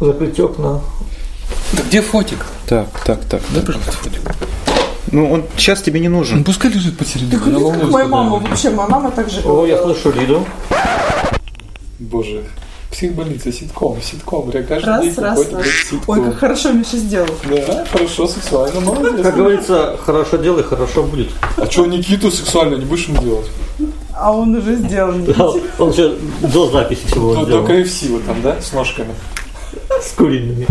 закрыть окна. Да где фотик? Так, так, так. Дай, пожалуйста, фотик. Ну, он сейчас тебе не Ну, нужен. пускай лежит посередине. Ты я как волнуюсь, моя мама я- вообще, моя мама так же О, я говорила. слышу Лиду. Боже. Психбольница, ситком, ситком. Я каждый Раз, день раз, приходит раз. Ой, как хорошо Миша сделал. Да, хорошо, сексуально, молодец. Как говорится, хорошо делай, хорошо будет. А что, Никиту сексуально не будешь ему делать? А он уже сделал. Да, Он же до записи всего сделал. до KFC вот там, да, с ножками? С куриными.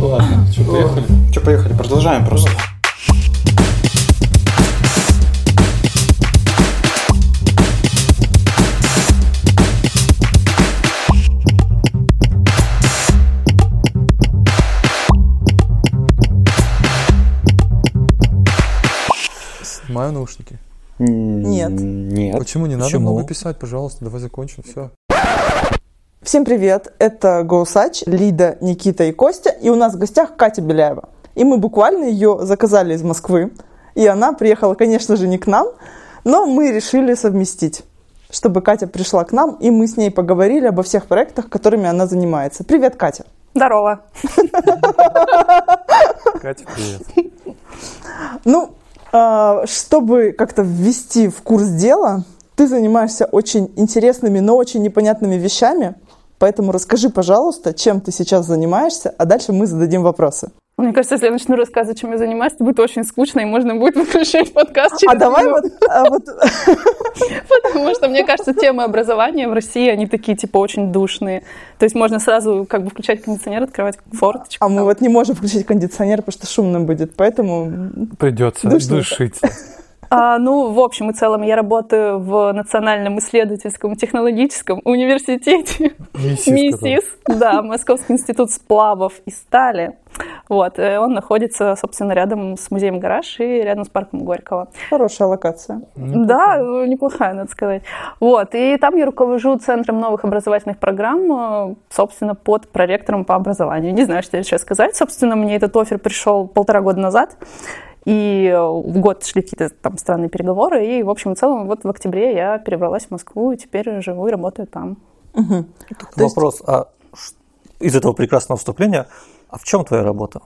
Ладно, что, поехали? Че, поехали, продолжаем просто. Снимаю наушники. Нет. Нет. Почему не надо Почему? много писать, пожалуйста, давай закончим, все. Всем привет, это Гоусач, Лида, Никита и Костя, и у нас в гостях Катя Беляева. И мы буквально ее заказали из Москвы, и она приехала, конечно же, не к нам, но мы решили совместить, чтобы Катя пришла к нам, и мы с ней поговорили обо всех проектах, которыми она занимается. Привет, Катя. Здорово. Катя, привет. Ну, а, чтобы как-то ввести в курс дела, ты занимаешься очень интересными, но очень непонятными вещами. Поэтому расскажи, пожалуйста, чем ты сейчас занимаешься, а дальше мы зададим вопросы. Мне кажется, если я начну рассказывать, чем я занимаюсь, это будет очень скучно, и можно будет выключить подкаст через А давай вот, а Потому что, мне кажется, темы образования в России, они такие, типа, очень душные. То есть можно сразу как бы включать кондиционер, открывать форточку. а мы вот не можем включить кондиционер, потому что шумно будет, поэтому Придется Душненько. А, ну, в общем и целом, я работаю в Национальном исследовательском технологическом университете МИСИС, МИСИС, да, Московский институт сплавов и стали. Вот, э, он находится, собственно, рядом с музеем «Гараж» и рядом с парком Горького. хорошая локация. Да, ну, неплохая, надо сказать. Вот, и там я руковожу Центром новых образовательных программ, э, собственно, под проректором по образованию. Не знаю, что еще сказать. Собственно, мне этот офер пришел полтора года назад, и в год шли какие-то там странные переговоры, и, в общем и целом, вот в октябре я перебралась в Москву, и теперь живу и работаю там. Мгм. То есть- Вопрос, а из этого прекрасного вступления, а в чем твоя работа?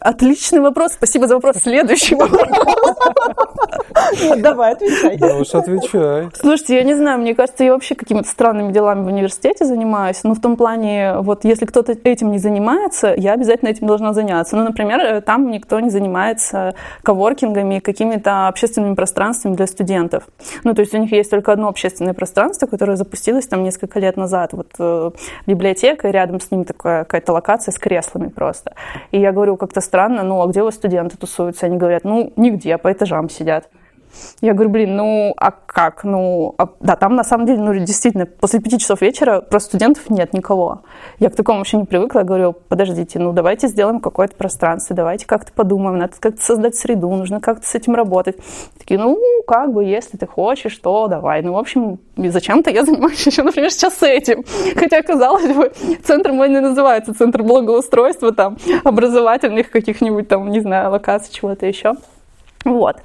Отличный вопрос, спасибо за вопрос. Следующий вопрос. Нет, давай, отвечай. Да уж отвечай. Слушайте, я не знаю, мне кажется, я вообще какими-то странными делами в университете занимаюсь. Ну, в том плане, вот если кто-то этим не занимается, я обязательно этим должна заняться. Ну, например, э, там никто не занимается коворкингами, какими-то общественными пространствами для студентов. Ну, то есть у них есть только одно общественное пространство, которое запустилось там несколько лет назад. Вот э, библиотека, и рядом с ним такая какая-то локация с креслами просто. И я говорю, как-то странно, ну, а где у вас студенты тусуются? Они говорят, ну, нигде, по этажам сидят. Я говорю, блин, ну а как? Ну, а- да, там на самом деле, ну, действительно, после пяти часов вечера просто студентов нет никого. Я к такому вообще не привыкла. Я говорю, подождите, ну, давайте сделаем какое-то пространство, давайте как-то подумаем, надо как-то создать среду, нужно как-то с этим работать. Такие, ну, как бы, если ты хочешь, то давай. Ну, в общем, зачем-то я занимаюсь еще, например, сейчас с этим. Хотя, казалось бы, центр мой не называется центр благоустройства, там, образовательных каких-нибудь там, не знаю, локаций, чего-то еще. Вот.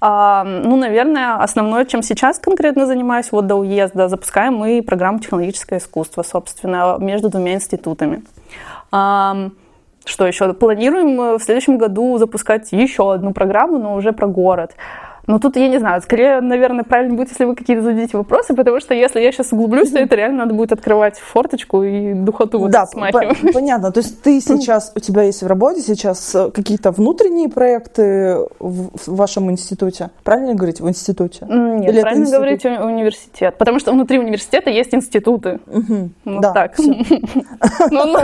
А, ну, наверное, основное, чем сейчас конкретно занимаюсь, вот до уезда, запускаем мы программу технологическое искусство, собственно, между двумя институтами. А, что еще? Планируем э, в следующем году запускать еще одну программу, но уже про город. Но тут я не знаю, скорее, наверное, правильно будет, если вы какие-то зададите вопросы, потому что если я сейчас углублюсь, то это реально надо будет открывать форточку и духоту вот Да, смахивать. по- понятно. То есть ты сейчас, у тебя есть в работе сейчас э, какие-то внутренние проекты в в вашем институте? Правильно говорить, в институте? Нет, Или правильно институт? говорить уни- университет. Потому что внутри университета есть институты. Мгм. Ну, Да, так. Ну.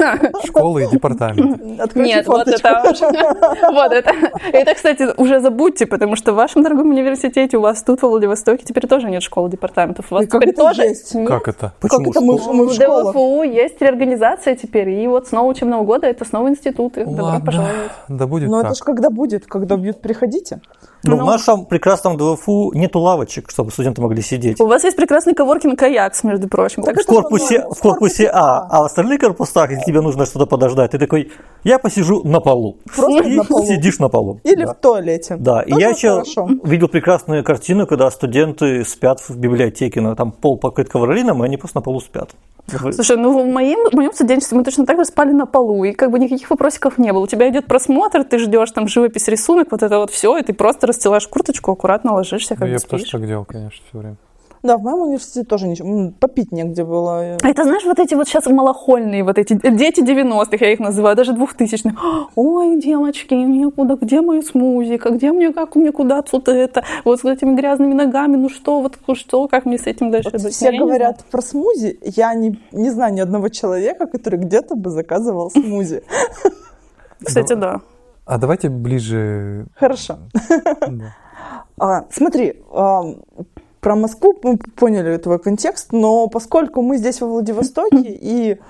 Школы и департамент. Откройте Нет, вот это, вот это. Это, кстати, уже забудьте, потому что в вашем дорогом университете у вас тут, во Владивостоке, теперь тоже нет школы департаментов. У вас И как теперь это тоже есть? нет. Как это? Как это мы, мы в школах? ДВФУ есть реорганизация теперь, и вот с нового учебного года это снова институты. Добро Ладно, пожаловать. да будет Ну это так. ж когда будет, когда бьют, приходите. Ну, Ну. в нашем прекрасном ДВФУ нету лавочек, чтобы студенты могли сидеть. У вас есть прекрасный коворкинг Аякс, между прочим. Так В корпусе, в корпусе А, а в остальных корпусах, если тебе нужно что-то подождать, ты такой, я посижу на полу. Просто И на полу. сидишь на полу. Или Да. в туалете. Да, и Тоже я еще видел прекрасную картину, когда студенты спят в библиотеке, на там пол покрыт ковролином, и они просто на полу спят. Слушай, ну в моем, в моем студенчестве мы точно так же спали на полу, и как бы никаких вопросиков не было. У тебя идет просмотр, ты ждешь там живопись, рисунок, вот это вот все, и ты просто расстилаешь курточку, аккуратно ложишься, Ну, как я бы бы тоже так делал, конечно, все время. Да, в моем университете тоже ничего. Попить негде было. А это, знаешь, вот эти вот сейчас малохольные, вот эти дети 90-х, я их называю, даже 2000-х. Ой, девочки, мне куда, где мою смузика, где мне, как мне куда отсюда это, вот с этими грязными ногами, ну что, вот что, как мне с этим дальше Вот быть? все Я не говорят про смузи. Я не, не знаю ни одного человека, который где-то бы заказывал смузи. Кстати, да. А давайте ближе... Хорошо. да. А, смотри, ам, про Москву мы поняли твой контекст, но поскольку мы здесь во Владивостоке, и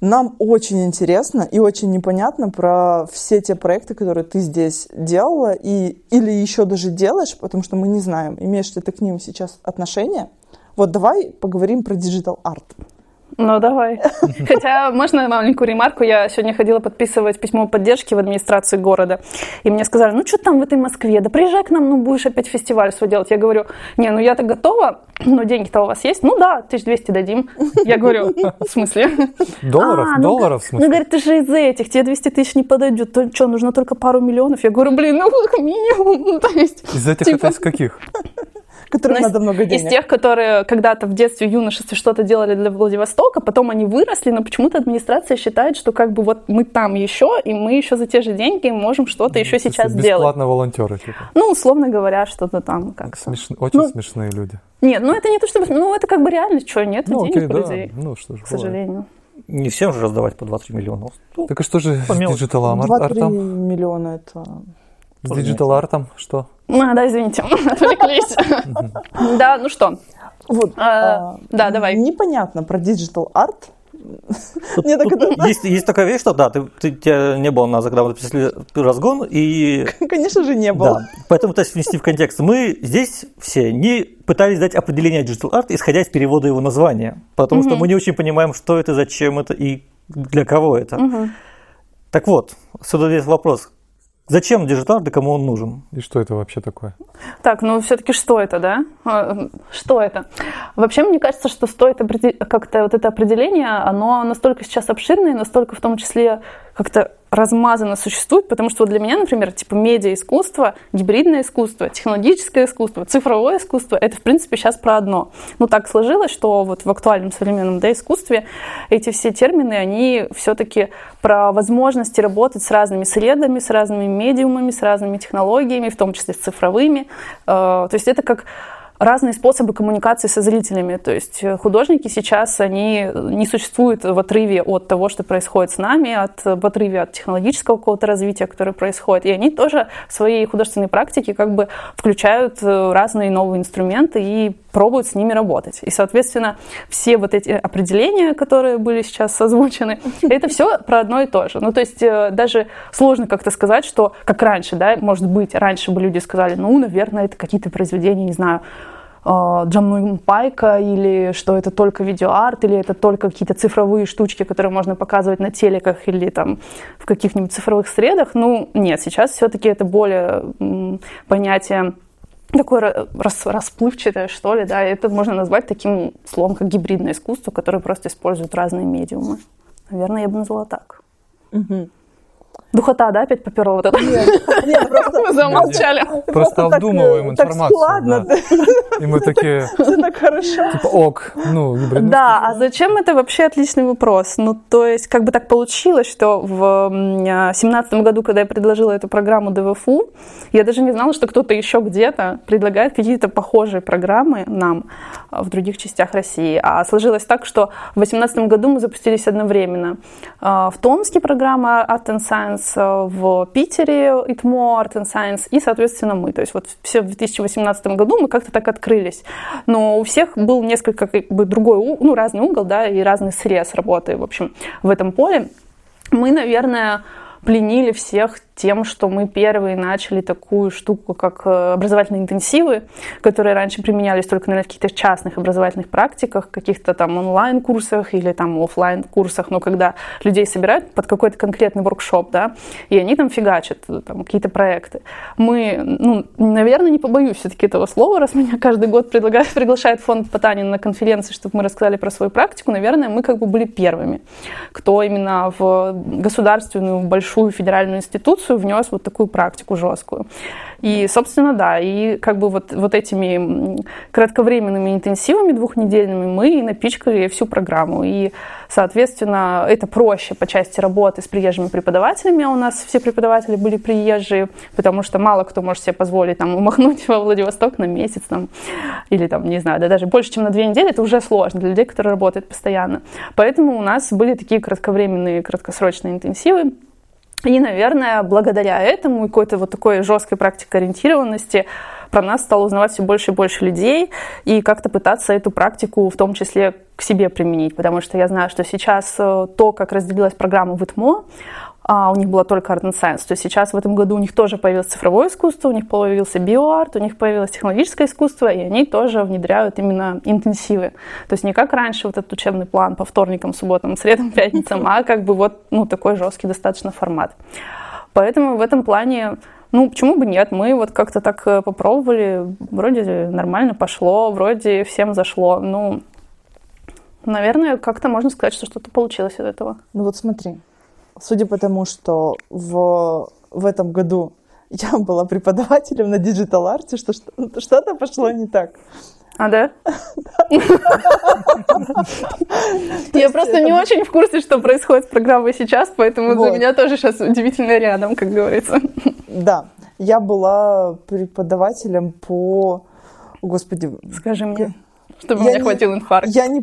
нам очень интересно и очень непонятно про все те проекты, которые ты здесь делала, и, или еще даже делаешь, потому что мы не знаем, имеешь ли ты к ним сейчас отношение. Вот давай поговорим про digital art. Ну, давай. Хотя, можно маленькую ремарку? Я сегодня ходила подписывать письмо поддержки в администрацию города. И мне сказали, ну, что там в этой Москве? Да приезжай к нам, ну, будешь опять фестиваль свой делать. Я говорю, не, ну, я-то готова, но деньги-то у вас есть? Ну, да, 1200 дадим. Я говорю, в смысле? Долларов? А, ну, Долларов, в Ну, смысле? говорит, ты же из этих, тебе 200 тысяч не подойдет. То, что, нужно только пару миллионов? Я говорю, блин, ну, как минимум. Ну, То есть, Из этих типа- это из каких? Которым Ну, надо много из денег. тех, которые когда-то в детстве, в юношестве что-то делали для Владивостока, потом они выросли, но почему-то администрация считает, что как бы вот мы там еще, и мы еще за те же деньги можем что-то еще сейчас делать. Бесплатно волонтеры, типа. Ну, условно говоря, что-то там как-то. Смеш- Очень Ну, смешные люди. Нет, ну это не то, чтобы... Ну, это как бы реально, что, нет Ну, денег окей, у да. людей, Ну, что ж, к бывает. сожалению. Не всем же раздавать по 2-3 миллиона. Ну, Так и что же с digital 2-3 артом? миллиона это... С digital art ом что? А, да, извините, отвлеклись. Да, ну что, Вот, А, а, да, давай. Непонятно про digital art. Мне так Тут это, есть, есть такая вещь, что да, ты, ты тебя не было на когда мы записали разгон, и конечно же, не было. да, поэтому пытаюсь внести в контекст. Мы здесь все не пытались дать определение digital art, исходя из перевода его названия, потому что мы не очень понимаем, что это, зачем это и для кого это. Так вот, сюда есть вопрос. Зачем art и кому он нужен? И что это вообще такое? Так, ну все-таки что это, да? А, Что это? Вообще, мне кажется, что стоит определ- как-то вот это определение, оно настолько сейчас обширное, настолько в том числе как-то размазанно существует, потому что вот для меня, например, типа медиа-искусство, гибридное искусство, технологическое искусство, цифровое искусство, это, в принципе, сейчас про одно. Ну, так сложилось, что вот в актуальном современном да, искусстве эти все термины, они все-таки про возможности работать с разными средами, с разными медиумами, с разными технологиями, в том числе с цифровыми. Э, То есть это как разные способы коммуникации со зрителями. То есть э, художники сейчас, они не существуют в отрыве от того, что происходит с нами, от, в отрыве от технологического какого-то развития, которое происходит. И они тоже в своей художественной практике как бы включают э, разные новые инструменты и пробуют с ними работать. И, соответственно, все вот эти определения, которые были сейчас озвучены, это все про одно и то же. Ну, то есть э, даже сложно как-то сказать, что как раньше, да, может быть, раньше бы люди сказали, ну, наверное, это какие-то произведения, не знаю, Джамну Пайка, или что это только видеоарт, или это только какие-то цифровые штучки, которые можно показывать на телеках или там в каких-нибудь цифровых средах. Ну, нет, сейчас все-таки это более понятие такое ра- рас- расплывчатое, что ли, да, это можно назвать таким словом, как гибридное искусство, которое просто использует разные медиумы. Наверное, я бы назвала так. Духота, да, опять поперла вот это? Нет, просто Мы замолчали. Просто так, обдумываем э, так информацию. складно, да. И мы такие, все так хорошо. типа, ок, ну, Да, а зачем это вообще отличный вопрос? Ну, то есть, как бы так получилось, что в семнадцатом году, когда я предложила эту программу ДВФУ, я даже не знала, что кто-то еще где-то предлагает какие-то похожие программы нам а, в других частях России. А сложилось так, что в восемнадцатом году мы запустились одновременно. А, В Томске программа Art and Science, а, в Питере ИТМО Art and Science и, соответственно, мы. То есть вот все в 2018 году мы как-то так открылись. Но у всех был несколько как бы другой, ну, разный угол, да, и разный срез работы, в общем, в этом поле. Мы, наверное, пленили всех тем, что мы первые начали такую штуку, как э, образовательные интенсивы, которые раньше применялись только на каких-то частных образовательных практиках, каких-то там онлайн-курсах или там офлайн курсах но когда людей собирают под какой-то конкретный воркшоп, да, и они там фигачат э, там, какие-то проекты. Мы, ну, наверное, не побоюсь все-таки этого слова, раз меня каждый год предлагают, приглашает фонд Потанин на конференции, чтобы мы рассказали про свою практику, наверное, мы как бы были первыми, кто именно в государственную большую федеральную институцию внес вот такую практику жесткую. И, собственно, да, и как бы вот, вот этими кратковременными интенсивами двухнедельными мы напичкали всю программу. И, соответственно, это проще по части работы с приезжими преподавателями. У нас все преподаватели были приезжие, потому что мало кто может себе позволить там умахнуть во Владивосток на месяц там, или там, не знаю, да даже больше, чем на две недели, это уже сложно для людей, которые работают постоянно. Поэтому у нас были такие кратковременные, краткосрочные интенсивы, и, наверное, благодаря этому и какой-то вот такой жесткой практикой ориентированности про нас стало узнавать все больше и больше людей и как-то пытаться эту практику в том числе к себе применить, потому что я знаю, что сейчас э, то, как разделилась программа в ИТМО, а у них была только Art and Science. То есть сейчас в этом году у них тоже появилось цифровое искусство, у них появился биоарт, у них появилось технологическое искусство, и они тоже внедряют именно интенсивы. То есть не как раньше вот этот учебный план по вторникам, субботам, средам, пятницам, а как бы вот ну, такой жесткий достаточно формат. Поэтому в этом плане ну, почему бы нет? Мы вот как-то так э, попробовали, вроде нормально пошло, вроде всем зашло. Ну, наверное, как-то можно сказать, что что-то получилось из этого. Ну вот смотри, судя по тому, что в, в этом году я была преподавателем на digital art е, что что-то пошло не так. А, да? Я просто не очень в курсе, что происходит с программой сейчас, поэтому для меня тоже сейчас удивительно рядом, как говорится. Да, я была преподавателем по... Господи... Скажи мне, чтобы мне хватил инфаркт. Я не...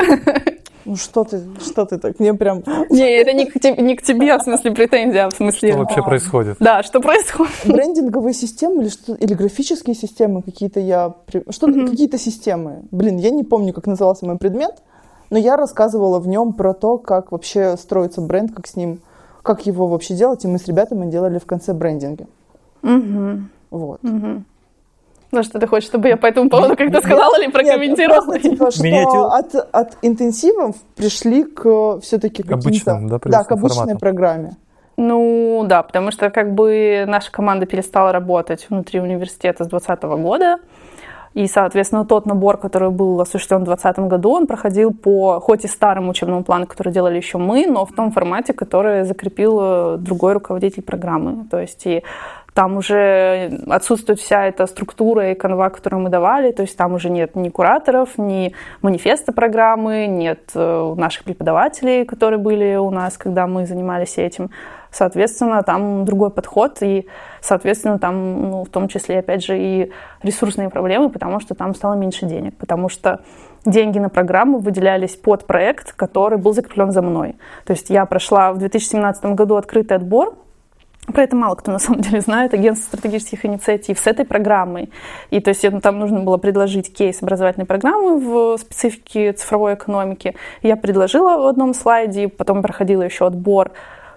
Ну что ты, что ты так? Мне прям... Не, это не к, тебе, не к тебе, а в смысле претензия, а в смысле... Что вообще происходит? Да, что происходит? Брендинговые системы или, что, или графические системы какие-то я... Что, mm-hmm. Какие-то системы. Блин, я не помню, как назывался мой предмет, но я рассказывала в нем про то, как вообще строится бренд, как с ним, как его вообще делать, и мы с ребятами делали в конце брендинги. Угу. Вот. Угу. Ну, что ты хочешь, чтобы я по этому поводу как-то сказала или прокомментировала? Нет, типа, что от, от интенсивов пришли к все-таки к обычному, да, да, к обычной формату. программе. Ну, да, потому что как бы наша команда перестала работать внутри университета с 2020 года. И, соответственно, тот набор, который был осуществлен в 2020 году, он проходил по, хоть и старому учебному плану, который делали еще мы, но в том формате, который закрепил э, другой руководитель программы. То есть и там уже отсутствует вся эта структура и канва, которую мы давали, то есть там уже нет ни кураторов, ни манифеста программы, нет э, наших преподавателей, которые были у нас, когда мы занимались этим. Соответственно, там другой подход, и, соответственно, там, ну, в том числе, опять же, и ресурсные проблемы, потому что там стало меньше денег, потому что деньги на программу выделялись под проект, который был закреплен за мной. То есть я прошла в 2017 году открытый отбор, про это мало кто на самом деле знает, агентство стратегических инициатив с этой программой. И то есть там нужно было предложить кейс образовательной программы в специфике цифровой экономики. Я предложила в одном слайде, потом проходила еще отбор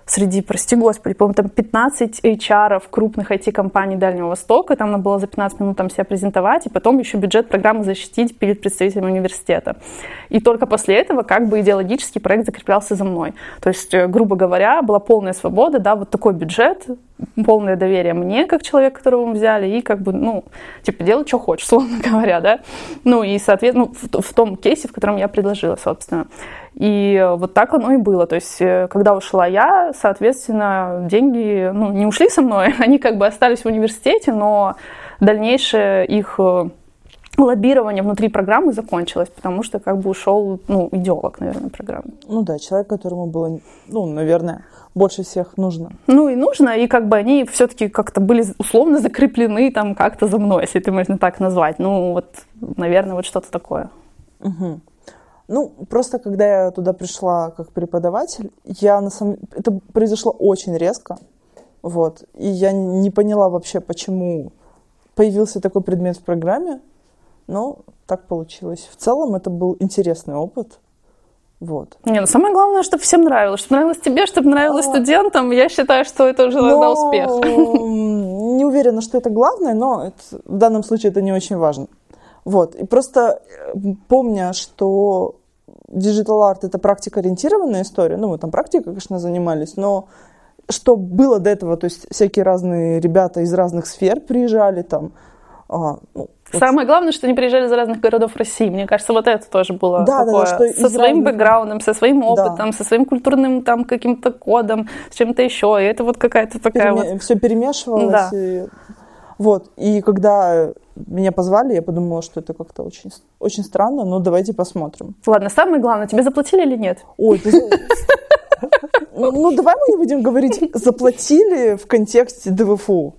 среди, прости господи, по-моему, там 15 HR крупных IT-компаний Дальнего Востока, там надо было за 15 минут там себя презентовать, и потом еще бюджет программы защитить перед представителями университета. И только после этого как бы идеологический проект закреплялся за мной. То есть, э, грубо говоря, была полная свобода, да, вот такой бюджет, полное доверие мне, как человек, которого мы взяли, и как бы, ну, типа, делай, что хочешь, условно говоря, да. Ну, и, соответственно, ну, в, в том кейсе, в котором я предложила, собственно. И вот так оно и было. То есть, э, когда ушла я, соответственно, деньги ну, не ушли со мной, они как бы остались в университете, но дальнейшее их э, лоббирование внутри программы закончилось, потому что как бы ушел, ну, идеолог, наверное, программы. Ну да, человек, которому было, ну, наверное, больше всех нужно. Ну и нужно, и как бы они все-таки как-то были условно закреплены там как-то за мной, если это можно так назвать. Ну вот, наверное, вот что-то такое. Угу. Ну, просто когда я туда пришла как преподаватель, я на самом это произошло очень резко, вот, и я не поняла вообще, почему появился такой предмет в программе, но так получилось. В целом это был интересный опыт, Вот. Не, ну самое главное, чтобы всем нравилось. Чтобы нравилось тебе, чтобы нравилось А. студентам. Я считаю, что это уже Но, успех. Не уверена, что это главное, но это- в данном случае это не очень важно. Вот. И просто э, помня, что digital art это практикоориентированная история, ну, мы там практикой, конечно, занимались, но что было до этого, то есть всякие разные ребята из разных сфер приезжали там, а, ну, Самое главное, что они приезжали из разных городов России. Мне кажется, вот это тоже было Да, да, да, такое. что из со своим разных- бэкграундом, со своим Да. опытом, со своим культурным там каким-то кодом, с чем-то еще. И это вот какая-то такая вот... все перемешивалось. Да. и- Вот. И когда меня позвали, я подумала, что это как-то очень, очень странно, но давайте посмотрим. Ладно, самое главное, тебе заплатили или нет? Ой, ты Ну, ну, давай мы не будем говорить, заплатили в контексте ДВФУ.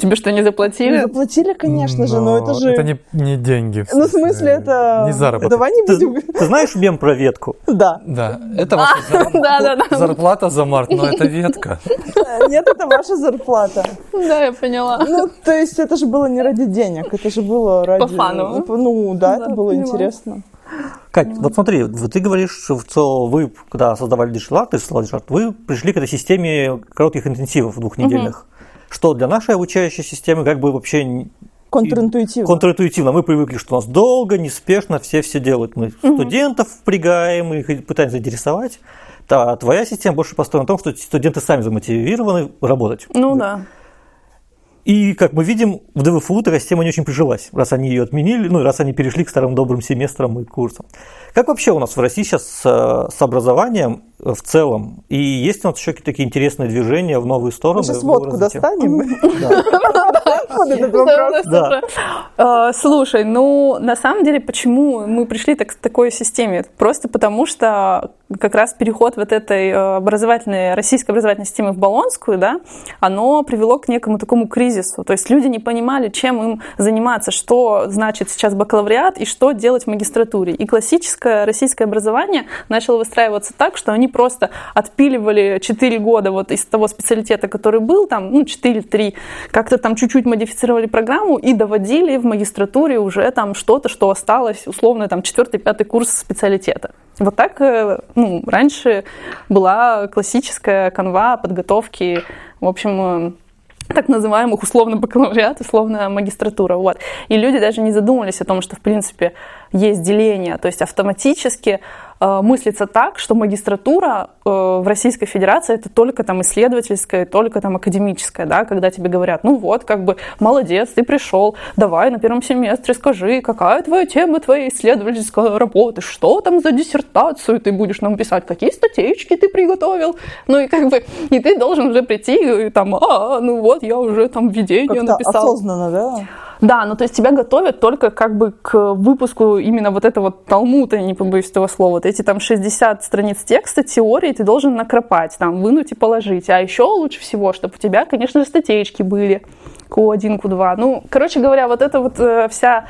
Тебе что, не заплатили? Ну, заплатили, конечно же, но это же... Это не, не деньги. Ну, в смысле, это... Не заработок. Давай не Ты, будем... ты знаешь мем про ветку? Да. Да, это ваша зар- Да, да, да. зарплата за март, но это ветка. Нет, это ваша зарплата. Да, я поняла. Ну, то есть это же было не ради денег, это же было ради... фану. Ну, да, Да, это было поняла. интересно. Кать, вот смотри, вот ты говоришь, что вы, когда создавали Art, ты создавал вы пришли к этой системе коротких интенсивов двухнедельных. Что для нашей обучающей системы как бы вообще Контринтуитивно. контринтуитивно. Мы привыкли, что у нас долго, неспешно все все делают. Мы студентов впрягаем, их пытаемся заинтересовать. А твоя система больше построена на том, что студенты сами замотивированы работать. Ну да. И, как мы видим, в ДВФУ такая система не очень прижилась, раз они ее отменили, ну и раз они перешли к старым добрым семестрам и курсам. Как вообще у нас в России сейчас с, с образованием в целом? И есть у нас еще какие-то такие интересные движения в новые стороны? Мы сейчас в водку достанем. А, Слушай, ну, на самом деле, почему мы пришли так, к такой системе? Просто потому, что как раз переход вот этой э, образовательной, российской образовательной системы в Болонскую, да, оно привело к некому такому кризису. То есть люди не понимали, чем им заниматься, что значит сейчас бакалавриат и что делать в магистратуре. И классическое российское образование начало выстраиваться так, что они просто отпиливали 4 года вот из того специалитета, который был там, ну, 4-3, как-то там чуть-чуть модифицировали программу и доводили в магистратуре уже там что-то, что осталось, условно, там, 4-5 курс специалитета. Вот так, э, ну, раньше была классическая канва подготовки, в общем, э, так называемых условно бакалавриат, условно магистратура. Вот. И люди даже не задумывались о том, что, в принципе, есть деление. То есть автоматически мыслится так, что магистратура э, в Российской Федерации это только там исследовательская, только там академическая, да, когда тебе говорят, ну вот, как бы, молодец, ты пришел, давай на первом семестре скажи, какая твоя тема твоей исследовательской работы, что там за диссертацию ты будешь нам писать, какие статейки ты приготовил, ну и как бы, и ты должен уже прийти и там, а, ну вот, я уже там введение Как-то написал. осознанно, да? Да, ну то есть тебя готовят только как бы к выпуску именно вот этого талмута, не побоюсь этого слова. Вот эти там 60 страниц текста, теории ты должен накропать, там, вынуть и положить. А еще лучше всего, чтобы у тебя, конечно же, статейки были. Q1, Q2. Ну, короче говоря, вот эта вот э, вся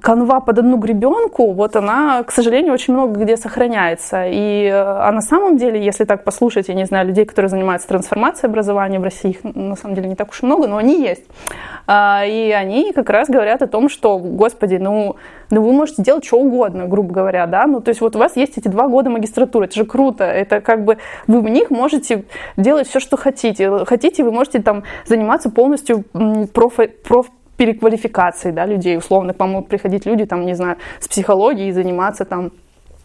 канва под одну гребенку, вот она, к сожалению, очень много где сохраняется. И, а на самом деле, если так послушать, я не знаю, людей, которые занимаются трансформацией образования в России, их на самом деле не так уж много, но они есть. А, И они как раз говорят о том, что, господи, ну, ну вы можете делать что угодно, грубо говоря, да, ну то есть вот у вас есть эти два года магистратуры, это же круто, это как бы вы в них можете делать все, что хотите. Хотите, вы можете там заниматься полностью м, профи- проф переквалификацией, да, людей, условно, к вам могут приходить люди, там, не знаю, с психологией, заниматься там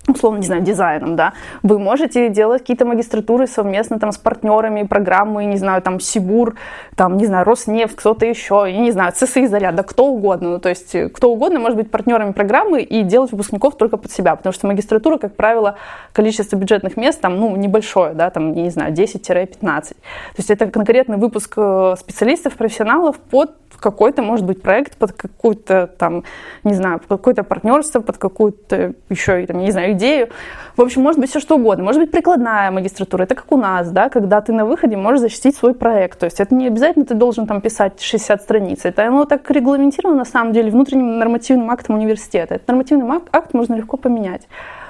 условно, не знаю, дизайном, да, вы можете делать какие-то магистратуры совместно там с партнерами, программы, не знаю, там Сибур, там, не знаю, Роснефть, кто-то еще, я не знаю, ЦСИ заряд, да кто угодно, ну, то есть э, кто угодно может быть партнерами программы и делать выпускников только под себя, потому что магистратура, как правило, количество бюджетных мест там, ну, небольшое, да, там, не знаю, 10-15. То есть это конкретный выпуск э, специалистов, профессионалов под какой-то, может быть, проект, под какую-то там, не знаю, под какое-то партнерство, под какую-то еще, там, не знаю, идею. В общем, может быть все что угодно. Может быть прикладная магистратура. Это как у нас, да, когда ты на выходе можешь защитить свой проект. То есть это не обязательно ты должен там писать 60 страниц. Это оно так регламентировано на самом деле внутренним нормативным актом университета. Этот нормативный ак- акт можно легко поменять.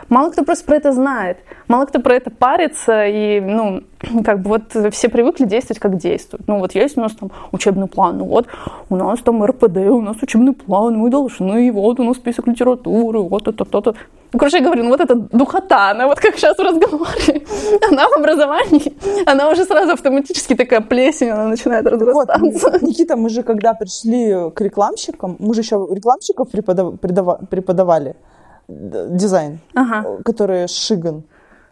Мало кто просто про это знает, мало кто про это парится, и, ну, как бы вот все привыкли действовать, как действуют. Ну, вот есть у нас там учебный план, ну вот у нас там РПД, у нас учебный план, мы должны, вот у нас список литературы, вот это, то-то. Ну, короче, я говорю, ну вот эта духота, она вот как сейчас в разговоре, она в образовании, она уже сразу автоматически такая плесень, она начинает Вот, разрастаться. Никита, мы же когда пришли к рекламщикам, мы же еще рекламщиков преподав- преподавали, дизайн, Ага. которые Шиган.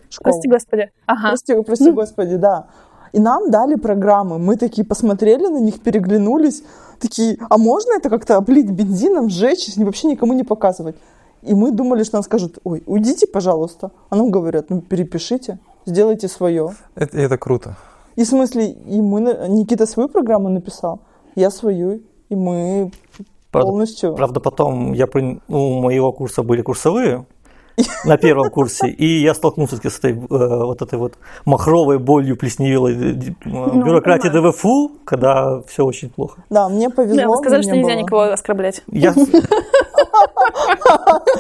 школа. Прости, господи. Ага. Прости, прости господи, да. И нам дали программы. Мы такие посмотрели на них, переглянулись. Такие, а можно это как-то облить бензином, сжечь, и вообще никому не показывать? И мы думали, что нам скажут, ой, уйдите, пожалуйста. А нам говорят, ну перепишите, сделайте свое. Это, это круто. И в смысле, и мы, Никита свою программу написал, я свою, и мы Правда, полностью... Правда, потом я при- ну, у моего курса были курсовые на первом курсе, и я столкнулся с этой э, вот этой вот махровой болью плесневелой д- э, бюрократии понимаю. ДВФУ, когда все очень плохо. Да, мне повезло. Да, вы сказали, что нельзя было. никого оскорблять. Я,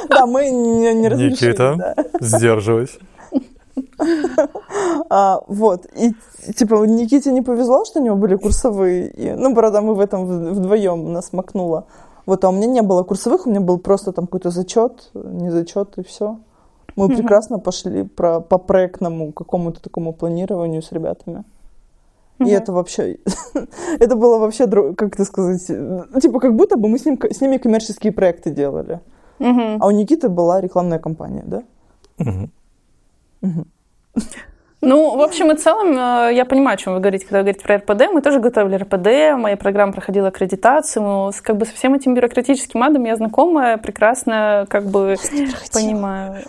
Да, мы не, разрешили. Никита, сдерживайся. А, вот. И типа Никите не повезло, что у него были курсовые. И, ну, правда, мы в этом вдвоем нас макнуло. Вот, а у меня не было курсовых, у меня был просто там какой-то зачет, не зачет, и все. Мы прекрасно пошли про, по проектному какому-то такому планированию с ребятами. И это вообще, это было вообще, как это сказать, э, типа как будто бы мы с, ним, с ними коммерческие проекты делали. Мгм. А у Никиты была рекламная кампания, да? Мгм. Ну, в общем и целом, э, я понимаю, о чем вы говорите, когда вы говорите про РПД. Мы тоже готовили РПД, моя программа проходила аккредитацию. Ну, с- Как бы со всем этим бюрократическим адом я знакома, прекрасно как бы понимаю,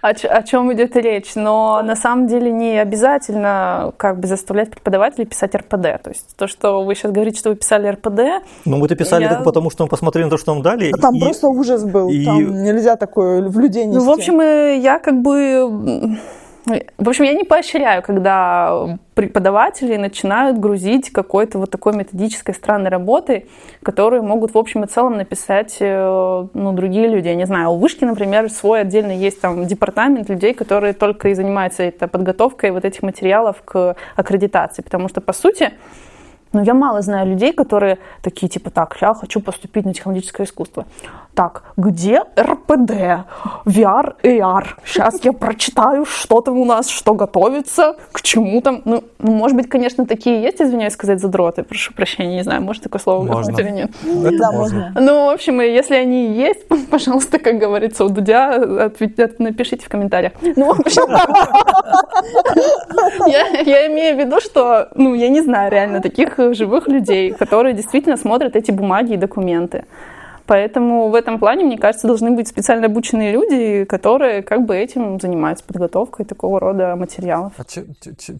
о, о чем идет речь. Но на самом деле не обязательно как бы заставлять преподавателей писать РПД. То есть то, что вы сейчас говорите, что вы писали РПД, ну, мы это писали Я- только потому, что мы посмотрели на то, что нам дали. А Там и- просто ужас был, и- там нельзя такое в людей нести. Ну, в общем, я как бы... м, В общем, я не поощряю, когда преподаватели начинают грузить какой-то вот такой методической странной работой, которую могут в общем и целом написать э, ну, другие люди. Я не знаю, у Вышки, например, свой отдельно есть там департамент людей, которые только и занимаются этой подготовкой вот этих материалов к аккредитации. Потому что, по сути, ну, я мало знаю людей, которые такие, типа, так, я хочу поступить на технологическое искусство. Так, где РПД, VR, AR? Сейчас я прочитаю, что там у нас, что готовится, к чему там. Ну, ну, может быть, конечно, такие есть, извиняюсь сказать, задроты, прошу прощения, не знаю, может такое слово Можно. говорить или нет. Это да, можно. Ну, в общем, если они есть, пожалуйста, как говорится у Дудя, напишите в комментариях. Ну, в общем, я, имею в виду, что, ну, я не знаю реально таких живых людей, которые действительно смотрят эти бумаги и документы. Поэтому в этом плане, мне кажется, должны быть специально обученные люди, которые как бы этим занимаются, подготовкой такого рода материалов. А чем,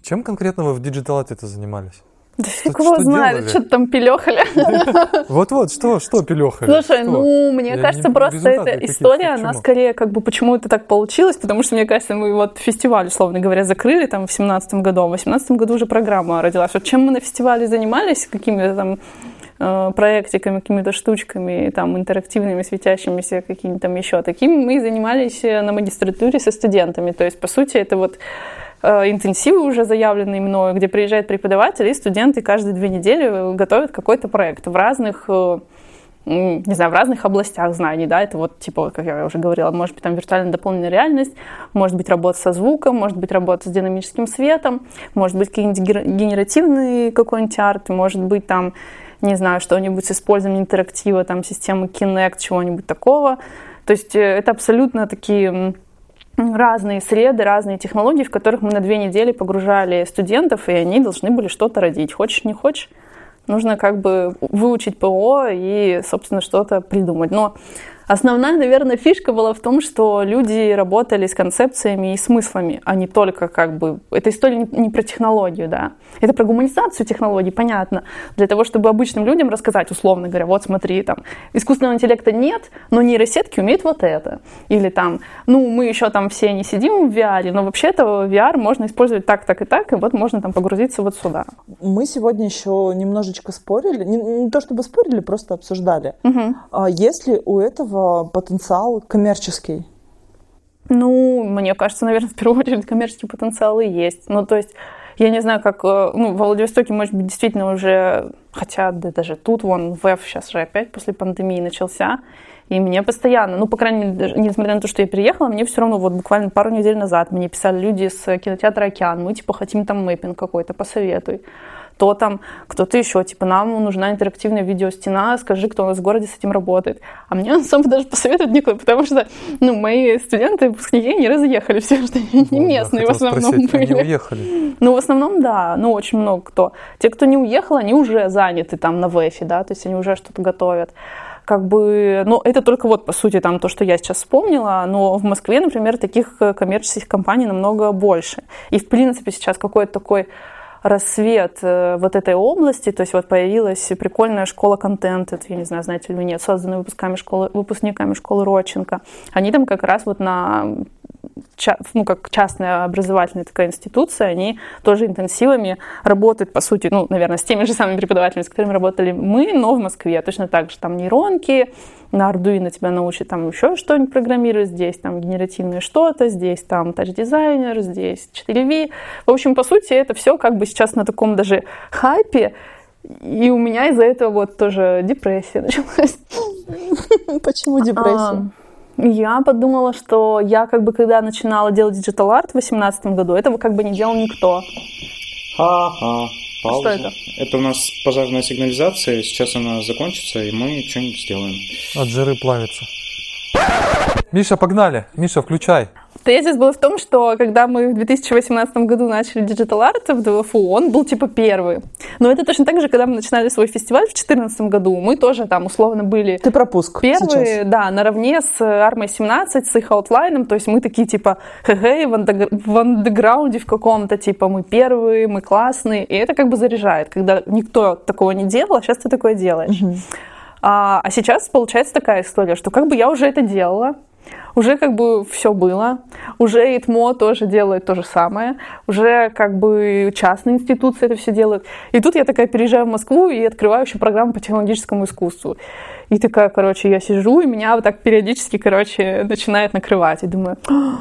чем- конкретно вы в Digital это занимались? Да фиг его знает, что-то там пилехали. Вот-вот, что, что пилехали? Слушай, Что? ну, мне Я кажется, не- просто эта история, она скорее как бы почему это так получилось, потому что, мне кажется, мы вот фестиваль, условно говоря, закрыли там в семнадцатом году, а в восемнадцатом году уже программа родилась. Вот чем мы на фестивале занимались, какими-то там э, проектиками, какими-то штучками, там, интерактивными, светящимися, какими-то там еще такими, мы занимались э, на магистратуре со студентами. То есть, по сути, это вот интенсивы уже заявленные мною, где приезжает преподаватель, и студенты каждые две недели готовят какой-то проект в разных э, не знаю, в разных областях знаний, да, это вот, типа, как я уже говорила, может быть, там виртуальная дополненная реальность, может быть, работа со звуком, может быть, работа с динамическим светом, может быть, какие-нибудь генеративный какой-нибудь арт, может быть, там, не знаю, что-нибудь с использованием интерактива, там, системы Kinect, чего-нибудь такого. То есть э, это абсолютно такие разные среды, разные технологии, в которых мы на две недели погружали студентов, и они должны были что-то родить. Хочешь, не хочешь, нужно как бы выучить ПО и, собственно, что-то придумать. Но основная, наверное, фишка была в том, что люди работали с концепциями и смыслами, а не только как бы... Эта история не, про технологию, да. Это про гуманизацию технологий, понятно. Для того, чтобы обычным людям рассказать, условно говоря, вот смотри, там, искусственного интеллекта нет, но нейросетки умеют вот это. Или там, ну, мы еще там все не сидим в VR, но вообще-то VR можно использовать так, так и так, и вот можно там погрузиться вот сюда. Мы сегодня еще немножечко спорили, не, не то чтобы спорили, просто обсуждали. А есть ли у этого потенциал коммерческий? Ну, мне кажется, наверное, в первую очередь коммерческий потенциал и есть. Ну, то есть, я не знаю, как... э, Ну, в Владивостоке, может быть, действительно уже... Хотя да, даже тут, вон, ВЭФ сейчас же опять после пандемии начался. И мне постоянно, ну, по крайней мере, даже несмотря на то, что я переехала, мне все равно вот буквально пару недель назад мне писали люди с кинотеатра «Океан», мы, типа, хотим там мэппинг какой-то, посоветуй. То там кто-то еще, типа, нам нужна интерактивная видеостена, скажи, кто у нас в городе с этим работает. А мне особо даже посоветовать некуда, потому что, ну, мои студенты, выпускники не разъехали все, что не Вот, да, местные в основном спросить, они были. уехали. Ну, в основном, да, ну, очень много кто. Те, кто не уехал, они уже заняты там на ВЭФе, да, то есть они уже что-то готовят. Как бы, ну, это только вот, по сути, там то, что я сейчас вспомнила, но в Москве, например, таких э, коммерческих компаний намного больше. И, в принципе, сейчас какой-то такой рассвет э, вот этой области, то есть вот появилась прикольная школа контента, я не знаю, знаете ли вы нет, созданная выпусками школы, выпускниками школы Родченко. Они там как раз вот на ну, как частная образовательная такая институция, они тоже интенсивами работают, по сути, ну, наверное, с теми же самыми преподавателями, с которыми работали мы, но в Москве. Точно так же там нейронки, на Arduino тебя научат там еще что-нибудь программировать, здесь там генеративное что-то, здесь там тач-дизайнер, здесь 4V. В общем, по сути, это все как бы сейчас на таком даже хайпе, и у меня из-за этого вот тоже депрессия началась. Почему депрессия? А, Я подумала, что я как бы когда начинала делать digital art в 2018 году, этого как бы не делал никто. Ха-ха. Пауза. Что это? Это у нас пожарная сигнализация. Сейчас она закончится, и мы что-нибудь сделаем. От жиры плавится. Миша, погнали. Миша, включай. Тезис был в том, что когда мы в 2018 году начали digital art в ДВФУ, он был типа первый. Но это точно так же, когда мы начинали свой фестиваль в 2014 году, мы тоже там условно были Ты пропуск Первые, сейчас. да, наравне с Армой 17, с их аутлайном, то есть мы такие типа хе в, андегр- в андеграунде в каком-то, типа мы первые, мы классные, и это как бы заряжает, когда никто такого не делал, а сейчас ты такое делаешь. А, а сейчас получается такая история, что как бы я уже это делала, уже как бы все было, уже ИТМО тоже делает то же самое, уже как бы частные институции это все делают. И тут я такая переезжаю в Москву и открываю еще программу по технологическому искусству. И такая, короче, я сижу, и меня вот так периодически, короче, начинает накрывать. И думаю,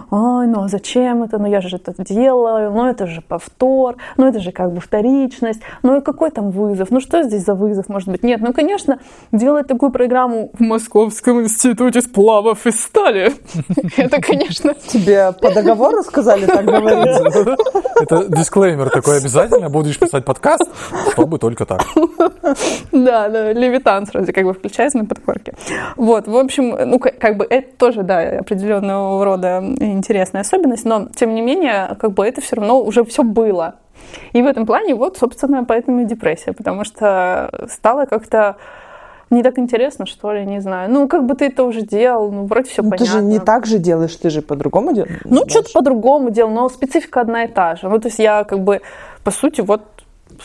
ой, ну а зачем это? Ну я же это делаю, ну это же повтор, ну это же как бы вторичность, ну и какой там вызов? Ну что здесь за вызов, может быть? Нет, ну, конечно, делать такую программу в Московском институте сплавов и стали, это, конечно, Тебе по договору сказали так говорить? Это дисклеймер такой обязательно. Будешь писать подкаст, чтобы только так. Да, да, левитан сразу как бы включается на подкорке. Вот, в общем, ну, как бы это тоже, да, определенного рода интересная особенность, но, тем не менее, как бы это все равно уже все было. И в этом плане вот, собственно, поэтому и депрессия, потому что стало как-то не так интересно, что ли, не знаю. Ну, как бы ты это уже делал, ну, вроде все Ну, понятно. Ты же не так же делаешь, ты же по-другому делаешь. Ну, что-то по-другому делал, но специфика одна и та же. Ну, то есть я как бы, по сути, вот,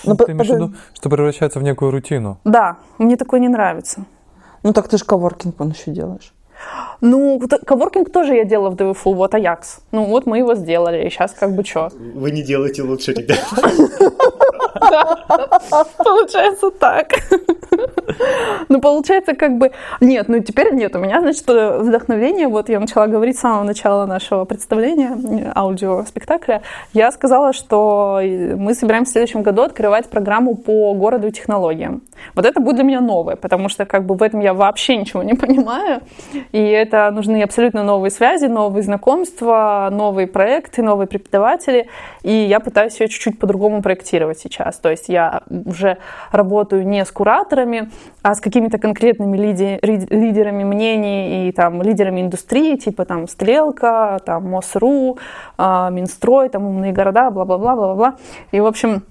Ну, Ты по- имеешь в под- виду, что превращается в некую рутину? да, мне такое не нравится. Ну так ты же коворкинг он еще делаешь. Ну, коворкинг тоже я делала в ДВФУ, вот Аякс. Ну, вот мы его сделали, и сейчас как бы что? Вы не делаете лучше, ребят. Получается так. Ну, получается как бы... Нет, ну теперь нет. У меня, значит, вдохновение. Вот я начала говорить с самого начала нашего представления, аудиоспектакля. Я сказала, что мы собираемся в следующем году открывать программу по городу и технологиям. Вот это будет для меня новое, потому что как бы в этом я вообще ничего не понимаю. И это нужны абсолютно новые связи, новые знакомства, новые проекты, новые преподаватели. И я пытаюсь ее чуть-чуть по-другому проектировать сейчас. То есть я уже работаю не с кураторами, а с какими-то конкретными лиди- лидерами мнений и там лидерами индустрии, типа там Стрелка, там МОСРУ, а, Минстрой, там умные города, бла-бла-бла, бла-бла-бла. И, в общем,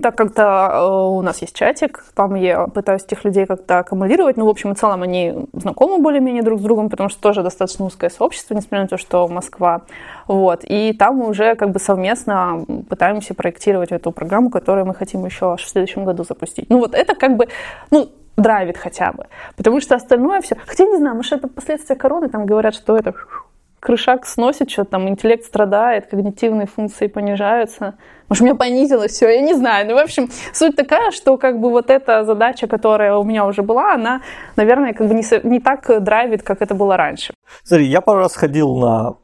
так как-то э, у нас есть чатик, там я пытаюсь этих людей как-то аккумулировать. Ну, в общем и целом, они знакомы более-менее друг с другом, потому что тоже достаточно узкое сообщество, несмотря на то, что Москва. Вот. И там мы уже как бы совместно пытаемся проектировать эту программу, которую мы хотим еще в следующем году запустить. Ну, вот это как бы, ну, драйвит хотя бы. Потому что остальное все... Хотя, не знаю, может, это последствия короны, там говорят, что это крышак сносит, что там интеллект страдает, когнитивные функции понижаются. Может, меня понизилось все, я не знаю. Ну, в общем, суть такая, что как бы вот эта задача, которая у меня уже была, она, наверное, как бы не, не так драйвит, как это было раньше. Смотри, я пару раз ходил на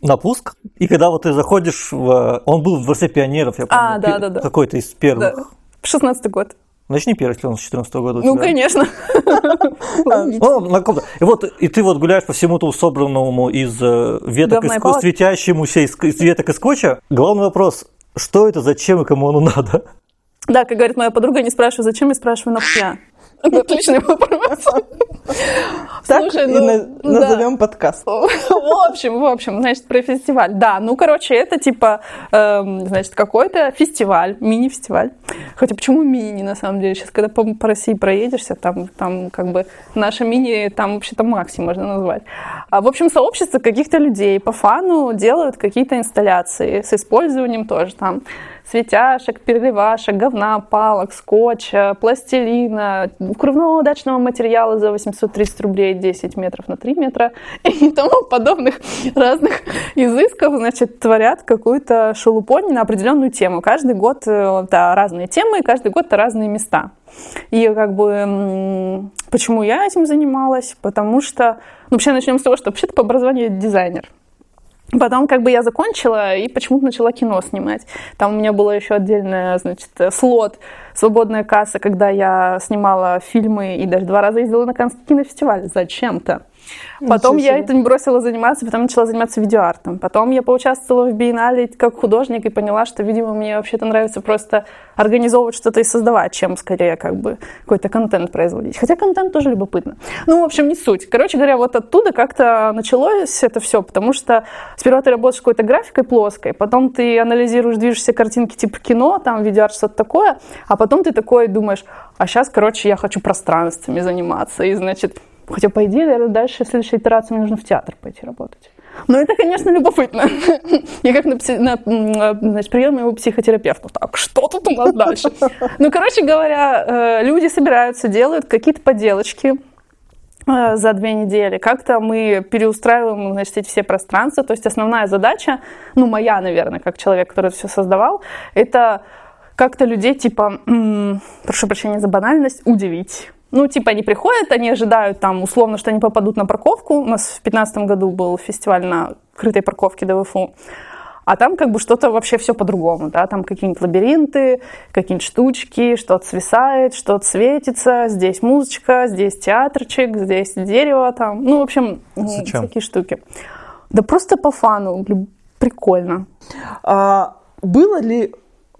на пуск, и когда вот ты заходишь в... Он был в дворце пионеров, я помню. А, да, да, да. Какой-то из первых. Да. 16 год. Значит, не первый, если он с 14 года у Ну, тебя. конечно. Ну, на каком-то- И вот и ты вот гуляешь по всему тому собранному из э, веток, из, светящемуся из, веток и скотча. Главный вопрос, что это, зачем и кому оно надо? Да, как говорит моя подруга, не спрашиваю, зачем, я спрашиваю, нахуя. Отличный вопрос. Так Слушай, и ну, на- да. назовем подкаст. В общем, в общем, значит, про фестиваль. Да, ну, короче, это типа, эм, значит, какой-то фестиваль, мини-фестиваль. Хотя почему мини, на самом деле? Сейчас, когда по, по России проедешься, там, там как бы наша мини, там вообще-то макси можно назвать. А, в общем, сообщество каких-то людей по фану делают какие-то инсталляции с использованием тоже там светяшек, переливашек, говна, палок, скотча, пластилина, кружного удачного материала за 830 рублей 10 метров на 3 метра и тому подобных разных изысков, значит, творят какую-то шелупонь на определенную тему. Каждый год э, да, разные темы, и каждый год это разные места. И как бы почему я этим занималась? Потому что, ну, вообще начнем с того, что вообще-то по образованию я дизайнер. Потом как бы я закончила и почему-то начала кино снимать. Там у меня была еще отдельная, значит, слот, свободная касса, когда я снимала фильмы и даже два раза ездила на Каннский кинофестиваль зачем-то. Потом Ничего я этим бросила заниматься, потом начала заниматься видеоартом. Потом я поучаствовала в биеннале как художник и поняла, что, видимо, мне вообще-то нравится просто организовывать что-то и создавать, чем скорее как бы какой-то контент производить. Хотя контент тоже любопытно. Ну, в общем, не суть. Короче говоря, вот оттуда как-то началось это все, потому что сперва ты работаешь какой-то графикой плоской, потом ты анализируешь движущиеся картинки типа кино, там видеоарт, что-то такое, а потом ты такой думаешь, а сейчас, короче, я хочу пространствами заниматься, и, значит, Хотя, по идее, наверное, дальше в следующей итерации мне нужно в театр пойти работать. Но это, конечно, любопытно. Я как на, пси- на, значит, приеме у психотерапевта. Так, что тут у нас дальше? Ну, короче говоря, э, люди собираются, делают какие-то поделочки, э, за две недели. Как-то мы переустраиваем, значит, эти все пространства. То есть основная задача, ну, моя, наверное, как человек, который это все создавал, это как-то людей, типа, прошу прощения за банальность, удивить. Ну, типа, они приходят, они ожидают там, условно, что они попадут на парковку. У нас в 2015 году был фестиваль на крытой парковке ДВФУ. А там как бы что-то вообще все по-другому, да, там какие-нибудь лабиринты, какие-нибудь штучки, что-то свисает, что-то светится, здесь музычка, здесь театрчик, здесь дерево там, ну, в общем, м, Зачем? всякие штуки. Да просто по фану, прикольно. А было ли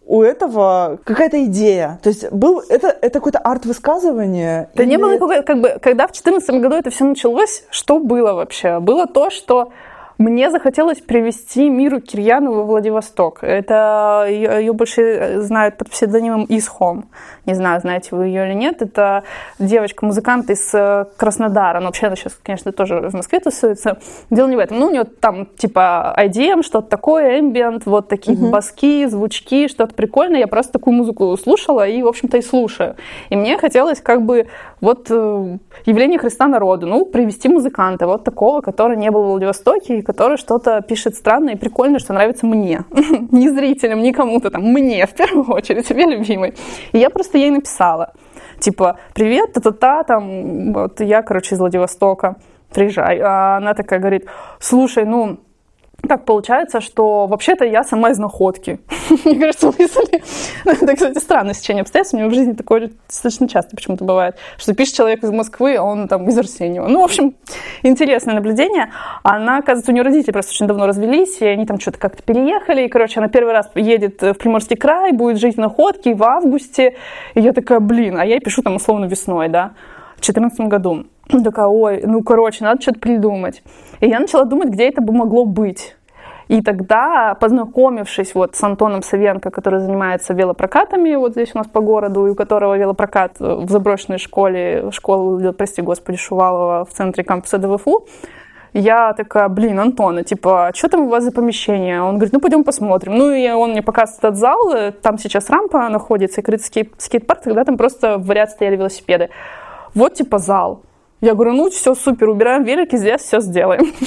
у этого какая-то идея? То есть был это, это какое-то арт-высказывание? Да не Или- было никакой, как бы, когда в 2014 году это все началось, что было вообще? Было то, что мне захотелось привести Миру Кирьяну во Владивосток. Это ее, ее больше знают под псевдонимом Исхом. Не знаю, знаете вы ее или нет. Это девочка-музыкант из э, Краснодара. Но вообще она сейчас, конечно, тоже в Москве тусуется. Дело не в этом. Ну, у нее там типа IDM, что-то такое, ambient, вот такие баски, звучки, что-то прикольное. Я просто такую музыку слушала и, в общем-то, и слушаю. И мне хотелось как бы вот э, явление Христа народу, ну, привести музыканта вот такого, который не был в Владивостоке который что-то пишет странное и прикольное, что нравится мне. Не зрителям, не кому-то там, мне в первую очередь, себе любимой. И я просто ей написала, типа, привет, та-та-та, там, вот я, короче, из Владивостока, приезжай. А она такая говорит, слушай, ну, так получается, что вообще-то я сама из находки. Мне говорят, в смысле? Это, кстати, странное сечение обстоятельств. У меня в жизни такое достаточно часто почему-то бывает, что пишет человек из Москвы, а он там из Арсеньева. Ну, в общем, интересное наблюдение. Она, оказывается, у нее родители просто очень давно развелись, и они там что-то как-то переехали. И, короче, она первый раз едет в Приморский край, будет жить в находке в августе. И я такая, блин, а я пишу там условно весной, да, в 2014 году. Ну, такая, ой, ну, короче, надо что-то придумать. И я начала думать, где это бы могло быть. И тогда, познакомившись вот с Антоном Савенко, который занимается велопрокатами вот здесь у нас по городу, и у которого велопрокат в заброшенной школе, школа, прости господи, Шувалова в центре кампуса ДВФУ, я такая, блин, Антона, типа, что там у вас за помещение? Он говорит, ну, пойдем посмотрим. Ну, и он мне показывает этот зал, э, там сейчас рампа находится, и крытый скейт- скейт-парк, тогда там просто в ряд стояли велосипеды. Вот, типа, зал. Я говорю, ну, все, супер, убираем велики, здесь все сделаем.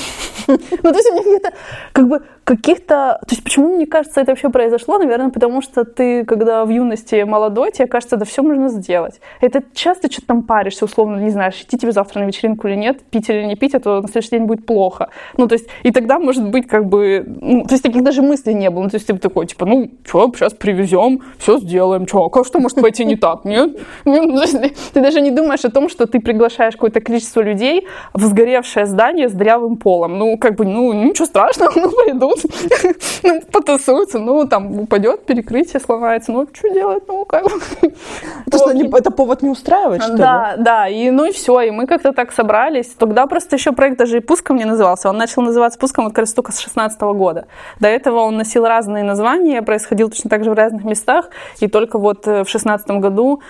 Ну, то есть у меня какие-то, как бы, каких-то... То есть почему, мне кажется, это вообще произошло? Наверное, потому что ты, когда в юности молодой, тебе кажется, да все можно сделать. Это часто что-то там паришься, условно, не знаешь, идти тебе завтра на вечеринку или нет, пить или не пить, а то на следующий день будет плохо. Ну, то есть, и тогда, может быть, как бы... Ну, то есть, таких даже мыслей не было. Ну, то есть, ты такой, типа, ну, что, сейчас привезем, все сделаем, что, а что может пойти не так, нет? Ты даже не думаешь о том, что ты приглашаешь какое-то количество людей в сгоревшее здание с дырявым полом. Ну, как бы, ну, ничего страшного, ну, пойдут, ну, потусуются, ну, там, упадет, перекрытие сломается, ну, что делать, ну, как бы. Это, что, не- это повод не устраивать, что ли? Да, да, и ну и все, и мы как-то так собрались. Тогда просто еще проект даже и пуском не назывался. Он начал называться пуском вот как раз только с 16 года. До этого он носил разные названия, происходил точно так же в разных местах. И только вот э, в 16 году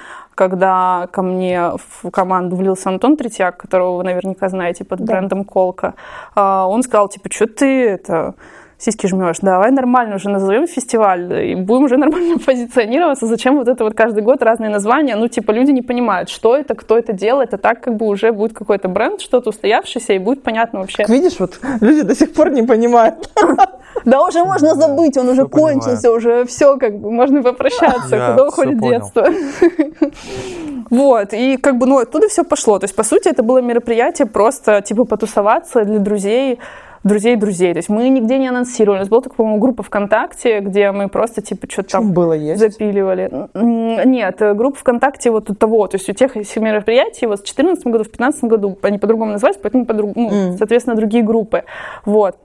когда ко мне в команду влился Антон Третьяк, которого вы наверняка знаете под брендом Колка, а, он сказал, типа, что ты это сиськи жмешь, давай нормально уже назовем фестиваль и будем уже нормально позиционироваться. Зачем вот это вот каждый год разные названия? Ну, типа, люди не понимают, что это, кто это делает, а так как бы уже будет какой-то бренд, что-то устоявшееся, и будет понятно вообще. Видишь, вот люди до сих пор не понимают. Да уже можно забыть, он уже кончился, уже все, как бы, можно попрощаться, куда уходит детство. Вот, и как бы, ну, оттуда все пошло. То есть, по сути, это было мероприятие просто, типа, потусоваться для друзей, друзей друзей. То есть мы нигде не анонсировали. У нас была, так, по-моему, группа ВКонтакте, где мы просто, типа, что-то Там было есть. запиливали. Нет, э, группа ВКонтакте вот у того, то есть у тех мероприятий вот в 2014 году, в 2015 году они по-другому назывались, поэтому, по ну, соответственно, другие группы. Вот.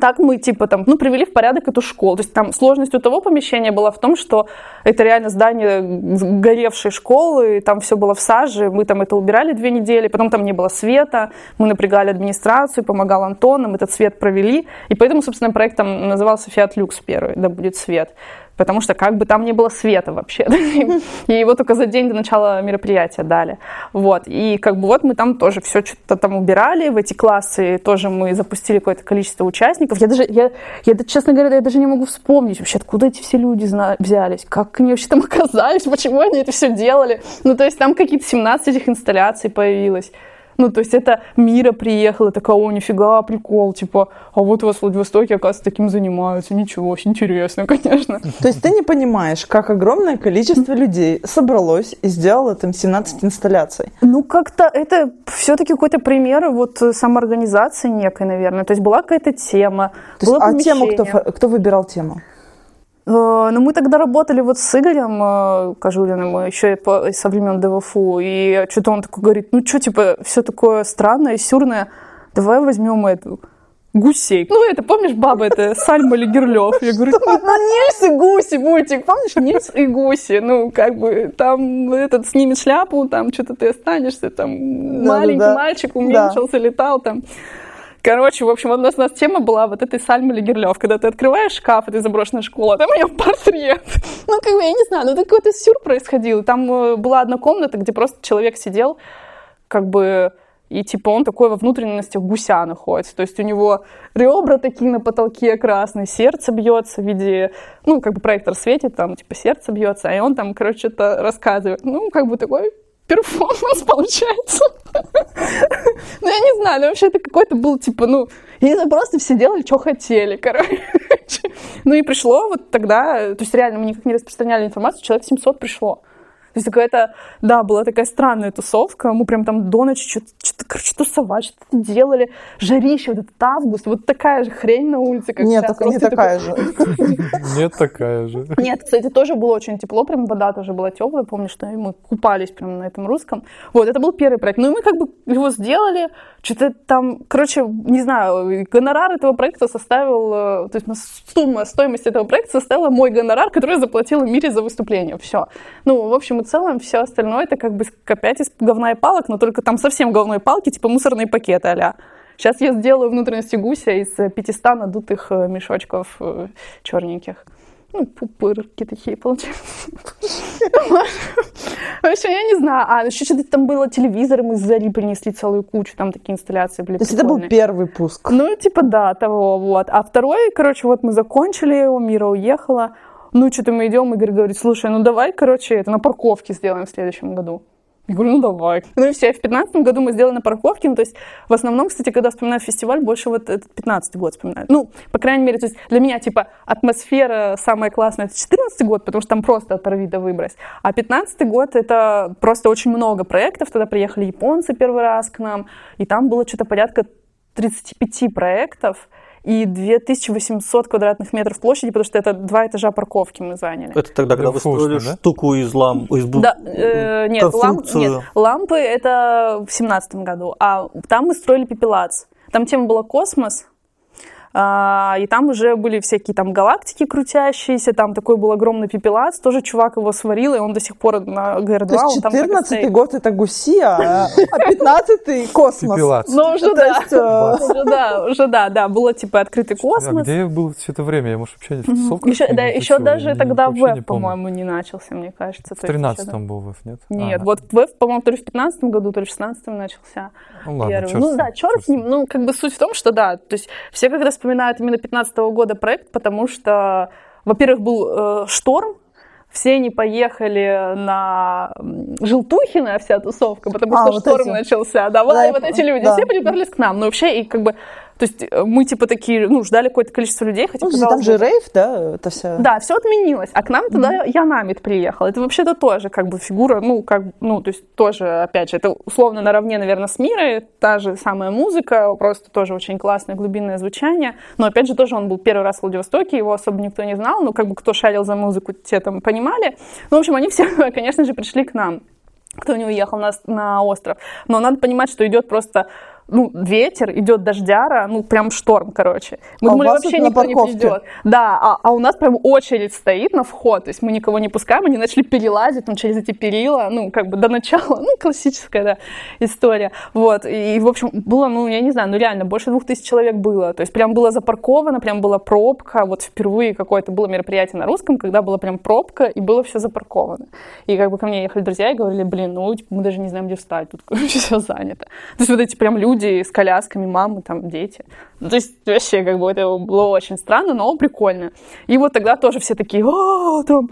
Так мы, типа, там, ну, привели в порядок эту школу. То есть там сложность у того помещения была в том, что это реально здание горевшей школы, и там все было в саже, мы там это убирали две недели, потом там не было света, мы напрягали администрацию, помогал Антон, нам этот свет провели, и поэтому, собственно, проект там назывался «Фиат Люкс» первый, да будет свет. Потому что как бы там не было света вообще. И его только за день до начала мероприятия дали. Вот. И как бы вот мы там тоже все что-то там убирали. В эти классы тоже мы запустили какое-то количество участников. Я даже, я, я, честно говоря, я даже не могу вспомнить вообще, откуда эти все люди взялись, как они вообще там оказались, почему они это все делали. Ну, то есть там какие-то 17 этих инсталляций появилось. Ну, то есть это Мира приехала, такая, о, нифига, прикол, типа, а вот у вас в Владивостоке, оказывается, таким занимаются, ничего, интересно, конечно. То есть ты не понимаешь, как огромное количество людей собралось и сделало там 17 инсталляций. Ну, как-то это все-таки какой-то пример вот самоорганизации некой, наверное. То есть была какая-то тема, То есть, было а тему кто, кто выбирал тему? Э, Ну, мы тогда работали вот с Игорем э, Кожулиным, еще и по- со времен ДВФУ, и что-то он такой говорит, ну, что, типа, все такое странное, сюрное, давай возьмем эту гусей. Ну, это, помнишь, баба это, Сальма Легерлёв? Я говорю, ну, Нильс и гуси, мультик, помнишь, Нильс и гуси? Ну, как бы, там этот снимет шляпу, там что-то ты останешься, там маленький мальчик уменьшился, летал там. Короче, в общем, у нас, у нас тема была вот этой Сальмы Легерлёв, когда ты открываешь шкаф этой заброшенной школы, а там у нее портрет. Ну, как бы, я не знаю, ну, это какой-то сюр происходил. Там э, была одна комната, где просто человек сидел, как бы, и типа он такой во внутренностях гуся находится. То есть у него ребра такие на потолке красные, сердце бьется в виде, ну, как бы проектор светит, там, типа, сердце бьется, и он там, короче, что-то рассказывает. Ну, как бы такой перформанс получается. Ну, я не знаю, ну, вообще это какой-то был, типа, ну, я просто все делали, что хотели, короче. Ну, и пришло вот тогда, то есть реально мы никак не распространяли информацию, человек 700 пришло. То есть какая-то, да, была такая странная тусовка, мы прям там до ночи что-то, что-то короче, тусовать, что-то делали, жарище, вот этот август, вот такая же хрень на улице, как Нет, сейчас. только не такая же. Нет, такая же. нет, кстати, тоже было очень тепло, прям вода тоже была теплая, помню, что мы купались прям на этом русском. Вот, это был первый проект. Ну и мы как бы его сделали, что-то там, короче, не знаю, гонорар этого проекта составил, э, то есть сумма, стоимость этого проекта составила мой гонорар, который я заплатила Мире за выступление, все. Ну, в общем и целом, все остальное это как бы опять из говна и палок, но только там совсем говной палки, типа мусорные пакеты а Сейчас я сделаю внутренности гуся из э, 500 надутых э, мешочков э, черненьких. Ну, пупырки такие получаются. В общем, я не знаю. А, еще что-то там было, телевизоры мы с Зари принесли целую кучу, там такие инсталляции были То есть это был первый пуск. Ну, типа, да, того, вот. А второй, короче, вот мы закончили его, Мира уехала. Ну, что-то мы идем, Игорь говорит, слушай, ну давай, короче, это на парковке сделаем в следующем году. Я говорю, ну давай. Ну и все, в 15 году мы сделали на парковке, ну то есть в основном, кстати, когда вспоминаю фестиваль, больше вот этот 15 год вспоминаю. Ну, по крайней мере, то есть для меня, типа, атмосфера самая классная, это 14 год, потому что там просто оторви да выбрось. А 15 год, это просто очень много проектов, тогда приехали японцы первый раз к нам, и там было что-то порядка 35 проектов, и 2800 квадратных метров площади, потому что это два этажа парковки мы заняли. Это тогда, когда Это вы строили да? штуку из ламп, из бу- Да, э, нет, ламп- нет, лампы это в семнадцатом году, а там мы строили пепелац. Там тема была космос, и там уже были всякие там галактики крутящиеся, там такой был огромный пепелац, тоже чувак его сварил, и он до сих пор на ГР-2, То есть он там так и 14 стоит. год это гуси, а 15 космос. Пепелац. Ну, уже да. э, Уже да, уже да, да, было типа открытый А космос. где я был все это время? Я, может, вообще не в? Еще, даже тогда веб, по-моему, не начался, мне кажется. В То есть еще, да. 13-м был веб, нет? Нет, А, вот веб, по-моему, то ли в 15 году, то ли в 16 начался. Ну ладно, ну да, черт с ним. Ну, как бы суть в том, что да, то есть все когда вспоминают именно 15 года проект, потому что, во-первых, был э, шторм, все не поехали на Желтухина, вся тусовка, потому А, что вот шторм эти. начался. Да, вот, Да, вот эти люди, да. все приперлись к нам. Но вообще, и как бы, то есть э, мы типа такие, ну, ждали какое-то количество людей, хотя, Ну, там же рейв, да, это вся... да, все отменилось. А к нам туда Янамит приехал. Это вообще-то тоже как бы фигура, ну, как, ну, то есть тоже, опять же, это условно наравне, наверное, с Мирой, та же самая музыка, просто тоже очень классное глубинное звучание. Но, опять же, тоже он был первый раз в Владивостоке, его особо никто не знал, ну, как бы кто шарил за музыку, те там понимали. Ну, в общем, они все, конечно же, пришли к нам кто не уехал на, на остров. Но надо понимать, что идет просто ну, ветер, идет дождяра, ну, прям шторм, короче. Мы А думали, вообще никто не парковке? придет. Да, а, а у нас прям очередь стоит на вход, то есть мы никого не пускаем, они начали перелазить там через эти перила, ну, как бы до начала, ну, классическая, да, история. Вот, и, в общем, было, ну, я не знаю, ну, реально, больше двух тысяч человек было, то есть прям было запарковано, прям была пробка, вот впервые какое-то было мероприятие на русском, когда была прям пробка, и было все запарковано. И как бы ко мне ехали друзья и говорили, блин, ну, типа, мы даже не знаем, где встать, тут, все занято. То есть вот эти прям люди с колясками, мамы, там, дети. Ну, то есть вообще, как бы, это было очень странно, но прикольно. И вот тогда тоже все такие, а, там,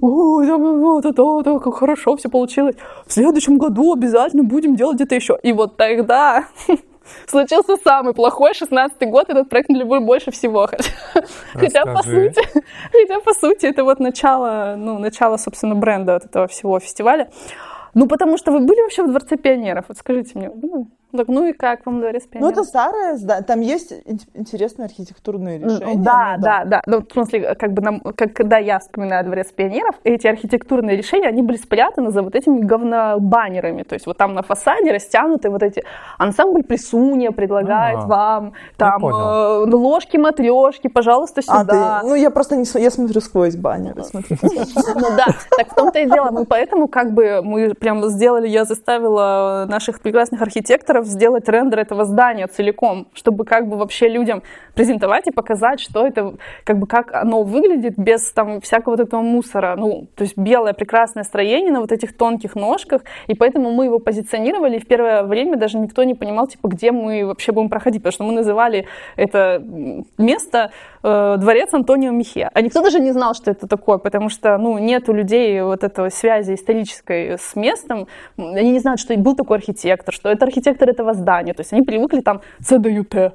ой, там, вот это, это, как хорошо все получилось. В следующем году обязательно будем делать где-то еще. И вот тогда случился самый плохой 16-й год, этот проект мне любил больше всего. Хотя, по сути, хотя, по сути, это вот начало, ну, начало, собственно, бренда вот этого всего фестиваля. Ну, потому что вы были вообще в Дворце пионеров? Вот скажите мне. Ну, так, ну и как вам Дворец Ну, пионеров? это старое здание, там есть ин- интересные архитектурные Ну, решения. Да, ну да, да. Ну, в смысле, как бы нам, как, когда я вспоминаю Дворец пионеров, эти архитектурные решения, они были спрятаны за вот этими говнобаннерами. То есть вот там на фасаде растянуты вот эти... Ансамбль Присунья предлагает А, вам там э, ложки-матрешки, пожалуйста, А, сюда. ты, ну, я просто не, я смотрю сквозь баннеры, смотрю. Ну да, так в том-то и дело. Мы поэтому как бы мы прям сделали, я заставила наших прекрасных архитекторов сделать рендер этого здания целиком, чтобы как бы вообще людям презентовать и показать, что это, как бы как оно выглядит без там всякого вот этого мусора. Ну, то есть белое прекрасное строение на вот этих тонких ножках, и поэтому мы его позиционировали, и в первое время даже никто не понимал, типа, где мы вообще будем проходить, потому что мы называли это место э, дворец Антонио Михе. А никто даже не знал, что это такое, потому что, ну, нет у людей вот этого связи исторической с местом. Они не знают, что был такой архитектор, что это архитектор этого здания. То есть они привыкли там ЦДЮТ.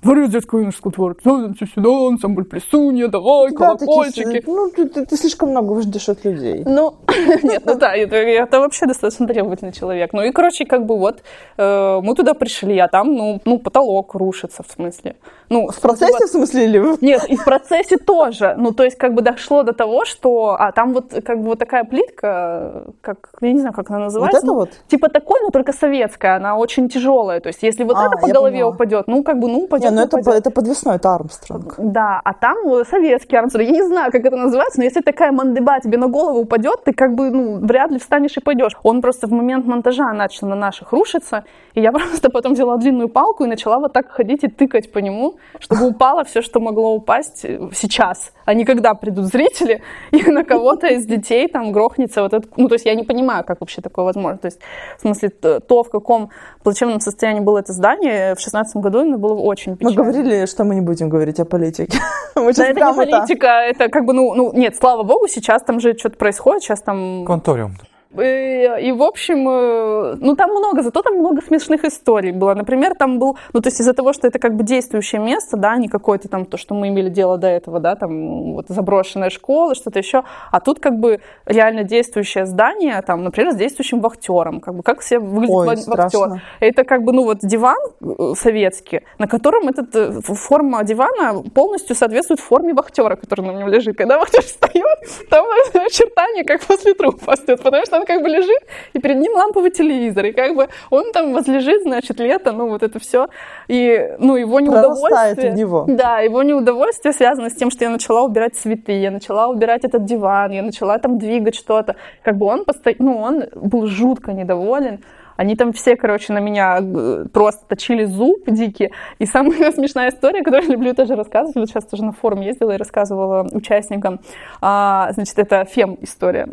Дворец детского юношеского дворца, сюда, ансамбль плесунья, давай, Да, колокольчики. ну, ты, ты- ты слишком много ждешь от людей. Ну, нет, ну да, это, это вообще достаточно требовательный человек. Ну и, короче, как бы вот, э, мы туда пришли, а там, ну, ну, потолок рушится, в смысле. Ну, В процессе, в смысле, или Нет, и в процессе тоже. Ну, то есть, как бы дошло до того, что... А там вот, как бы, вот такая плитка, как... Я не знаю, как она называется. это ну, вот? Типа такой, но только советская. Она очень тяжелая. То есть, если вот А, это по голове поняла. упадет, ну, как бы, ну, упадет, Не, ну это, это подвесной, это Армстронг. Да, а там э, советский Армстронг. Я не знаю, как это называется, но если такая мандыба тебе на голову упадет, ты как бы, ну, вряд ли встанешь и пойдешь. Он просто в момент монтажа начал на наших рушиться, и я просто потом взяла длинную палку и начала вот так ходить и тыкать по нему, чтобы упало все, что могло упасть э, сейчас, а не когда придут зрители, и на кого-то из детей там грохнется вот этот... Ну, то есть я не понимаю, как вообще такое возможно. То есть, в смысле, то, в каком плачевном состоянии было это здание в шестнадцатом году, оно было очень Мы печально. говорили, что мы не будем говорить о политике. Мы Да, это не политика, это как бы, ну, ну, нет, слава богу, сейчас там же что-то происходит, сейчас там... Конториум. И, и, в общем, э, ну там много, зато там много смешных историй было. Например, там был, ну то есть из-за того, что это как бы действующее место, да, не какое-то там то, что мы имели дело до этого, да, там вот заброшенная школа, что-то еще, а тут как бы реально действующее здание, там, например, с действующим вахтером, как бы как все выглядит Ой, вахтер. страшно. Это как бы, ну вот диван э, советский, на котором этот э, форма дивана полностью соответствует форме вахтера, который на нем лежит. Когда вахтер встает, там очертания как после трупа стоят, потому что он как бы лежит, и перед ним ламповый телевизор, и как бы он там возлежит, значит, лето, ну вот это все, и ну его неудовольствие... в него. Да, его неудовольствие связано с тем, что я начала убирать цветы, я начала убирать этот диван, я начала там двигать что-то. Как бы он постоянно, ну, он был жутко недоволен. Они там все, короче, на меня э, просто точили зуб дикий. И самая смешная история, которую я люблю тоже рассказывать, вот сейчас тоже на форум ездила и рассказывала участникам, а, значит, это фем-история.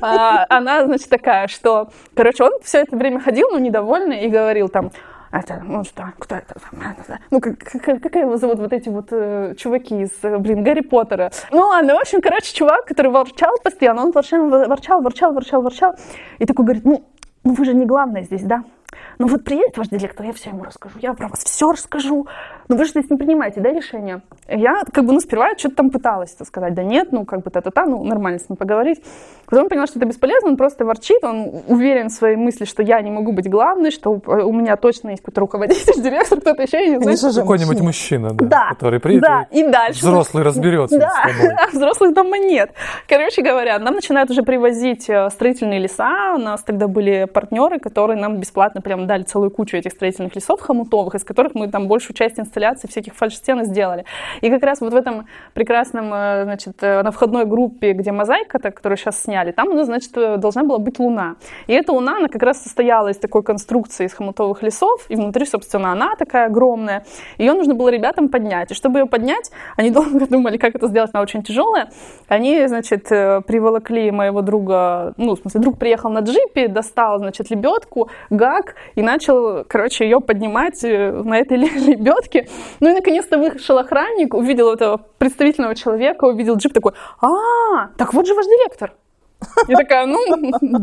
А, она, значит, такая, что, короче, он все это время ходил, ну, недовольный, и говорил там, это, ну что, кто это? Ну, как, как, как его зовут, вот эти вот э, чуваки из, э, блин, Гарри Поттера. Ну, ладно, в общем, короче, чувак, который ворчал постоянно, он ворчал, ворчал, ворчал, ворчал, ворчал, и такой говорит, ну, ну вы же не главное здесь, да? Ну вот приедет ваш директор, я все ему расскажу, я про вас все расскажу. Ну вы же здесь не принимаете, да, решение? Я как бы, ну сперва что-то там пыталась это сказать, да нет, ну как бы та-та-та, ну нормально с ним поговорить. Потом поняла, что это бесполезно, он просто ворчит, он уверен в своей мысли, что я не могу быть главной, что у меня точно есть какой-то руководитель, директор, кто-то еще, я не знаю. Же, Какой-нибудь мужчина. да, Да, который приедет, да, и дальше. взрослый разберется Да, с тобой. а взрослых дома нет. Короче говоря, нам начинают уже привозить э, строительные леса. У нас тогда были партнеры, которые нам бесплатно прям дали целую кучу этих строительных лесов хомутовых, из которых мы там большую часть инсталляций всяких фальш-стен сделали. И как раз вот в этом прекрасном, э, значит, э, на входной группе, где мозаика, так, которую сейчас сняли, там у нас, значит, э, должна была быть луна. И эта луна, она как раз состояла из такой конструкции из хомутовых лесов, и внутри, собственно, она такая огромная. Ее нужно было ребятам поднять. И чтобы ее поднять, они долго думали, как это сделать, она очень тяжелая. Они, значит, приволокли моего друга, ну, в смысле, друг приехал на джипе, достал, значит, лебедку, гак, и начал, короче, ее поднимать на этой лебедке. Ну и, наконец-то, вышел охранник, увидел этого представительного человека, увидел джип, такой, а, так вот же ваш директор. Я такая, ну,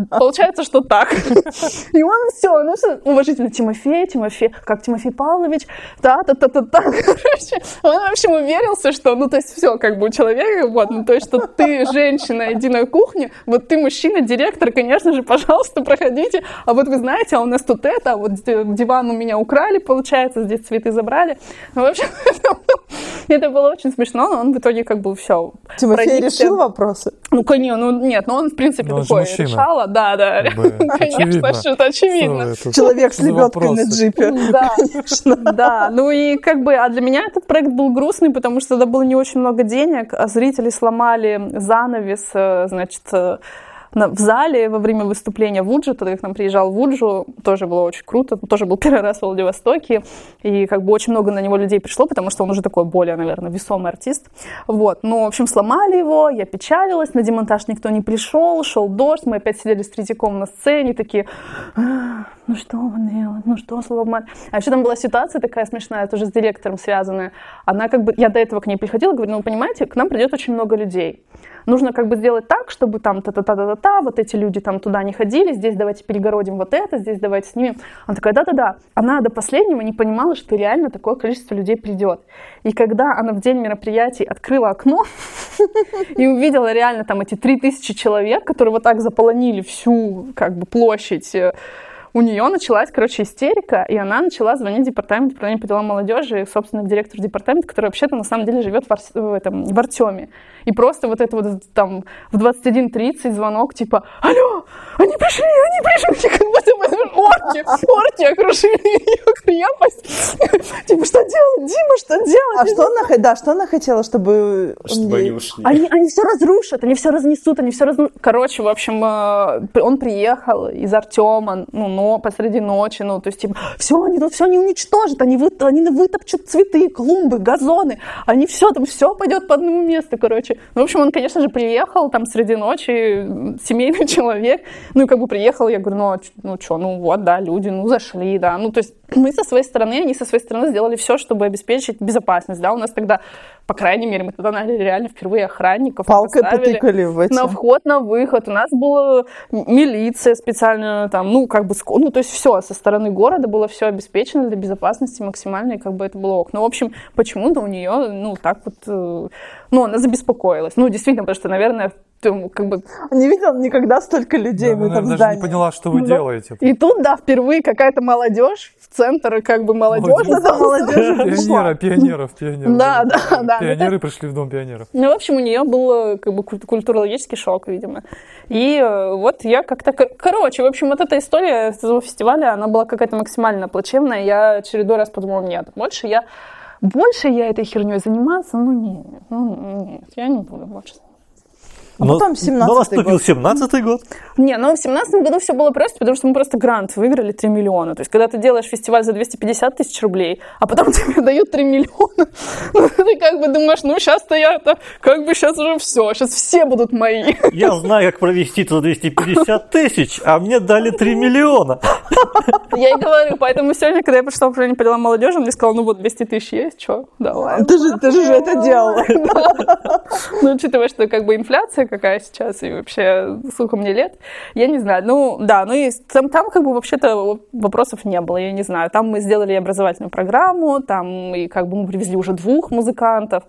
получается, что так. И он все, ну, все уважительно, Тимофей, Тимофей, как Тимофей Павлович, та-та-та-та-та. Короче, он, в общем, уверился, что, ну, то есть все, как бы у человека, вот, ну, то есть, что ты женщина, иди на кухню, вот ты мужчина, директор, конечно же, пожалуйста, проходите, а вот вы знаете, а у нас тут это, а вот диван у меня украли, получается, здесь цветы забрали. Ну, в общем, это было очень смешно, но он в итоге как бы все. Тимофей решил вопросы? Ну, конечно, ну нет, ну он в принципе Но же такое решала, да, да. Как бы Конечно, что это очевидно. Человек с лебедкой на джипе. Да, да, ну и как бы, а для меня этот проект был грустный, потому что тогда было не очень много денег, а зрители сломали занавес, э, значит, э, в зале во время выступления Вуджи, тогда к нам приезжал Вуджу, тоже было очень круто, тоже был первый раз в Владивостоке, и как бы очень много на него людей пришло, потому что он уже такой более, наверное, весомый артист. Вот, ну, в общем, сломали его, я печалилась, на демонтаж никто не пришел, шел дождь, мы опять сидели с Третьяком на сцене, такие, «А, ну что он делает, ну что сломали. А еще там была ситуация такая смешная, тоже с директором связанная. Она как бы, я до этого к ней приходила, говорю, ну, понимаете, к нам придет очень много людей. Нужно как бы сделать так, чтобы там та-та-та-та-та, вот эти люди там туда не ходили, здесь давайте перегородим вот это, здесь давайте снимем. Она такая, да-да-да. Она до последнего не понимала, что реально такое количество людей придет. И когда она в день мероприятий открыла окно и увидела реально там эти 3000 человек, которые вот так заполонили всю как бы площадь, э, у нее началась, короче, истерика, и она начала звонить в департамент управления по делам молодежи, и, собственно, директор департамента, который вообще-то на самом деле живет в, Арс- в, этом, в Артеме. И просто вот это вот там в 21.30 звонок, типа, алло, они пришли, они пришли, как будто бы орки, орки окружили ее крепость. Типа, что делать, Дима, что делать? А что она, да, что она хотела, чтобы... Чтобы они ушли. Они, они все разрушат, они все разнесут, они все разнесут. Короче, в общем, э, он приехал из Артема, ну, но посреди ночи, ну, то есть, типа, все, они тут все не уничтожат, они, вы, они вытопчут цветы, клумбы, газоны, они все, там все пойдет по одному месту, короче. Ну, в общем, он, конечно же, приехал там среди ночи, семейный человек, ну, и как бы приехал, я говорю, ну, а ну, что, ну, вот, да, люди, ну, зашли, да, ну, то есть, мы со своей стороны, они со своей стороны сделали все, чтобы обеспечить безопасность, да, у нас тогда, по крайней мере, мы тогда наняли реально впервые охранников. Палкой потыкали в эти. На вход, на выход. У нас была милиция специально там, ну, как бы, ну, то есть все со стороны города было все обеспечено для безопасности максимальной, как бы это было ок. Ну, в общем, почему-то у нее, ну, так вот, э, ну, она забеспокоилась. Ну, действительно, потому что, наверное, как бы Не видел никогда столько людей Да, в она этом даже здании. не поняла, что вы Ну, делаете. И тут, да, впервые какая-то молодежь центр, как бы пришла. Пионера, пионеров, пионеров. Да, да, да. Пионеры пришли в дом пионеров. Ну, в общем, у нее был э, как бы куль- культурологический шок, видимо. И э, вот я как-то... кор- Короче, в общем, вот эта история этого фестиваля, она была какая-то максимально плачевная. Я чередой раз подумала, нет, больше я... Больше я этой херней заниматься, ну нет, ну нет, я не буду больше. А потом 17-й Но наступил год. 17-й год. Не, ну в семнадцатом году все было просто, потому что мы просто грант выиграли 3 миллиона. То есть, когда ты делаешь фестиваль за 250 тысяч рублей, а потом тебе дают 3 миллиона, ну, ты как бы думаешь, ну сейчас-то я это, как бы сейчас уже все, сейчас все будут мои. Я знаю, как провести за 250 тысяч, а мне дали 3 миллиона. Я и говорю, поэтому сегодня, когда я пришла в управление по делам молодежи, он мне сказал, ну вот 200 тысяч есть, что, давай. Ты же, ты же уже это делала. Ну, учитывая, что как бы инфляция какая сейчас и вообще сколько мне лет, я не знаю. Ну, да, ну и там, там как бы вообще-то вопросов не было, я не знаю. Там мы сделали образовательную программу, там и как бы мы привезли уже двух музыкантов,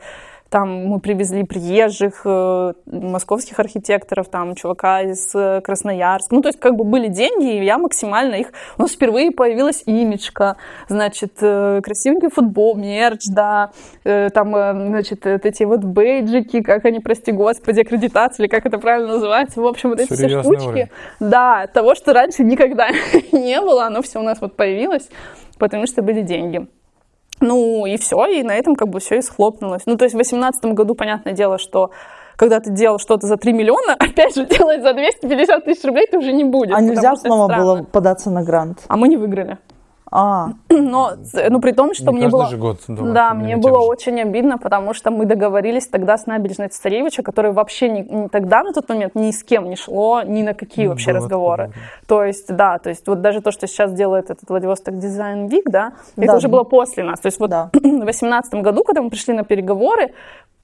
там мы привезли приезжих э, московских архитекторов, там чувака из э, Красноярска. Ну, то есть, как бы были деньги, и я максимально их... У нас впервые появилась имечка, значит, э, красивенький футбол, мерч, да, там, значит, вот эти вот бейджики, как они, прости господи, аккредитация, или как это правильно называется. В общем, вот эти все Серьезный штучки. уровень. Да, того, что раньше никогда не было, оно все у нас вот появилось, потому что были деньги. Ну и все, и на этом как бы все и схлопнулось. Ну то есть в 2018 году, понятное дело, что когда ты делал что-то за 3 миллиона, опять же, делать за 250 тысяч рублей ты уже не будешь. А нельзя снова было податься на грант? А мы не выиграли. А, Но, ну, при том, что Не мне было... же год, да, мне было же. очень обидно, потому что мы договорились тогда с набережной Царевича, которая вообще не, не тогда, на тот момент, ни с кем не шло, ни на какие Ну, вообще было разговоры. такое, То есть, да, то есть вот даже то, что сейчас делает этот Владивосток Дизайн Вик, да, это Да. уже было после нас. То есть вот Да. в 2018 году, когда мы пришли на переговоры,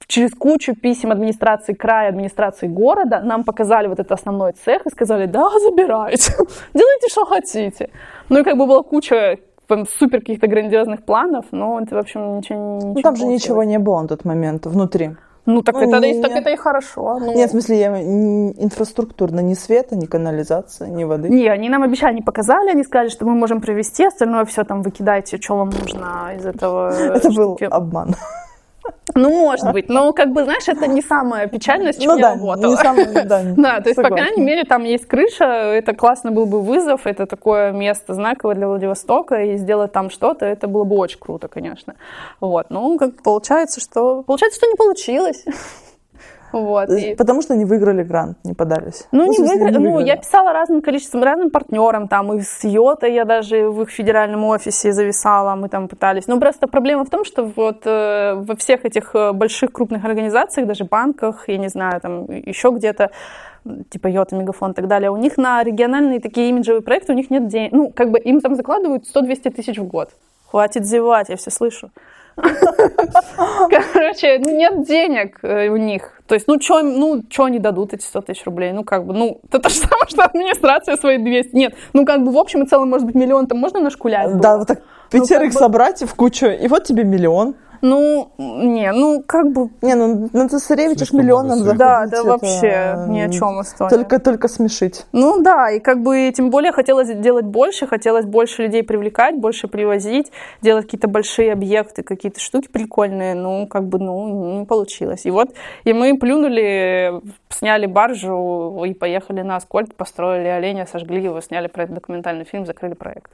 через кучу писем администрации края, администрации города, нам показали вот этот основной цех и сказали, да, забирайте, делайте, что хотите. Ну и как бы была куча прям супер каких-то грандиозных планов, но это, в общем, ничего, ничего ну там же не ничего не было на тот момент внутри. Ну, так, Ну, это, не- так это и хорошо. ну. Нет, в смысле, я, н- инфраструктурно ни света, ни канализации, ни воды. Не, они нам обещали, не показали, они сказали, что мы можем провести, остальное все там выкидайте, что вам нужно из этого. Это был обман. Ну, может быть, но как бы, знаешь, это не самое печальное, с чем Ну я да, работала. не самое, да, Да, то есть, по крайней мере, там есть крыша, это классно был бы вызов, это такое место знаковое для Владивостока, и сделать там что-то, это было бы очень круто, конечно. Вот, ну, как получается, что... Получается, что не получилось. Вот, и- Потому что не выиграли грант, не подались. Ну, в не смысле, выиграли. Ну, выиграли. я писала разным количеством, разным партнерам, там, и с Йота я даже в их федеральном офисе зависала, мы там пытались. Ну, просто проблема в том, что вот э, во всех этих э, больших крупных организациях, даже банках, я не знаю, там, еще где-то, типа Йота, Мегафон и так далее, у них на региональные такие имиджевые проекты, у них нет денег. Ну, как бы им там закладывают 100-200 тысяч в год. Хватит зевать, я все слышу. Короче, ну, нет денег э, у них. То есть, ну, что ну, чё они дадут эти 100 тысяч рублей? Ну, как бы, ну, это то же самое, что администрация свои 200. Нет, ну, как бы, в общем и целом, может быть, миллион там можно нашкулять? Да, вот так пятерых как бы- собрать в кучу, и вот тебе миллион. Ну, не, ну, как бы, Не, ну на цесаревичах Слишком миллионом да, заходить, да, это, вообще ни о чем история. Только, только смешить. Ну да, и как бы тем более хотелось делать больше, хотелось больше людей привлекать, больше привозить, делать какие-то большие объекты, какие-то штуки прикольные, ну как бы, ну, не получилось. И вот, и мы плюнули, сняли баржу и поехали на Аскольд, построили оленя, сожгли его, сняли про это документальный фильм, закрыли проект.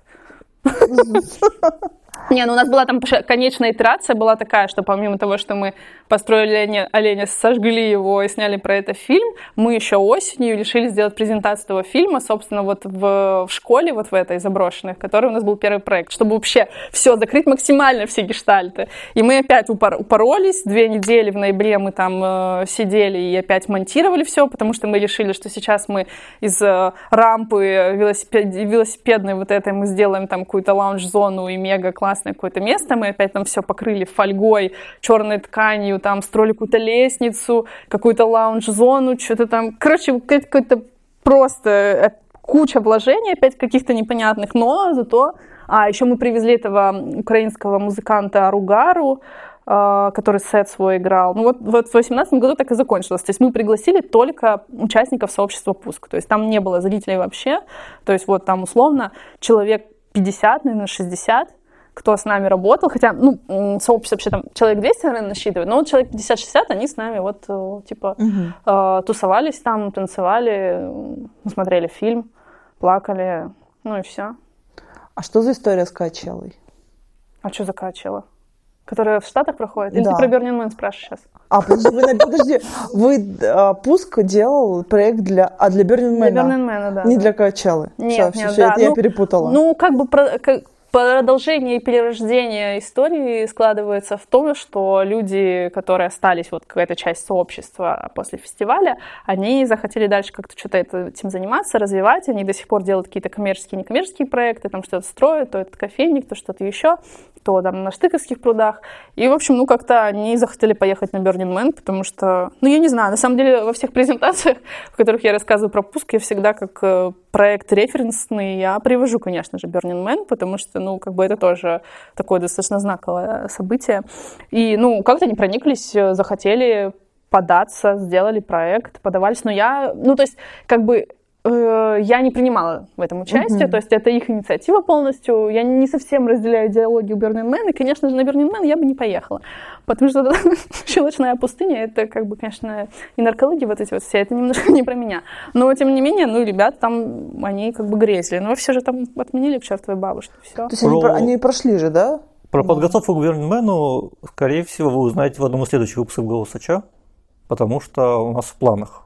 Не, ну у нас была там конечная итерация была такая, что помимо того, что мы построили оленя, оленя, сожгли его и сняли про это фильм, мы еще осенью решили сделать презентацию этого фильма, собственно, вот в, в школе, вот в этой заброшенной, в которой у нас был первый проект, чтобы вообще все закрыть максимально все гештальты. И мы опять упор, упоролись, две недели в ноябре мы там э, сидели и опять монтировали все, потому что мы решили, что сейчас мы из э, рампы велосипед, велосипедной вот этой мы сделаем там какую-то лаунж-зону и мега классное какое-то место, мы опять там все покрыли фольгой, черной тканью, там строили какую-то лестницу, какую-то лаунж-зону, что-то там, короче, какой-то просто э, куча вложений опять каких-то непонятных, но зато... А, еще мы привезли этого украинского музыканта Ругару, э, который сет свой играл. Ну вот, вот в 2018 году так и закончилось. То есть мы пригласили только участников сообщества Пуск. То есть там не было зрителей вообще. То есть вот там условно человек 50, наверное, 60 кто с нами работал, хотя, ну, сообщество вообще там человек 200, наверное, насчитывает, но вот человек 50-60, они с нами вот, э, типа, угу. э, тусовались там, танцевали, смотрели фильм, плакали, ну и все. А что за история с Качелой? А что за Качела? Которая в Штатах проходит? Или да. ты про Бернин Мэн спрашиваешь сейчас? А, подожди, вы, подожди, вы а, Пуск делал проект для, а для Бернин Мэна? Для Бернин Мэна, да. Не да. для Качелы? Нет, все, нет, все, да. это ну, я перепутала. Ну, как бы, про, как, продолжение и перерождение истории складывается в том, что люди, которые остались, вот какая-то часть сообщества после фестиваля, они захотели дальше как-то что-то этим заниматься, развивать. Они до сих пор делают какие-то коммерческие некоммерческие проекты, там что-то строят, то это кофейник, то что-то еще, то там на Штыковских прудах. И, в общем, ну, как-то они захотели поехать на Burning Man, потому что, ну, я не знаю, на самом деле во всех презентациях, в которых я рассказываю про пуск, я всегда как э, проект референсный, я привожу, конечно же, Burning Man, потому что, ну, как бы это тоже такое достаточно знаковое событие. И, ну, как-то они прониклись, захотели податься, сделали проект, подавались. Но я, ну, то есть, как бы Э, я не принимала в этом участие, то есть это их инициатива полностью. Я не совсем разделяю идеологию Burning Man, и, конечно же, на Burning Man я бы не поехала, потому что щелочная пустыня, это как бы, конечно, и наркология вот эти вот все, это немножко не про меня. Но, тем не менее, ну, ребята там, они как бы грезили, но все же там отменили к чертовой бабушке, все. То есть они, про... они прошли же, да? Про да. подготовку к Burning Man, скорее всего, вы узнаете в одном из следующих выпусков «Голосача», потому что у нас в планах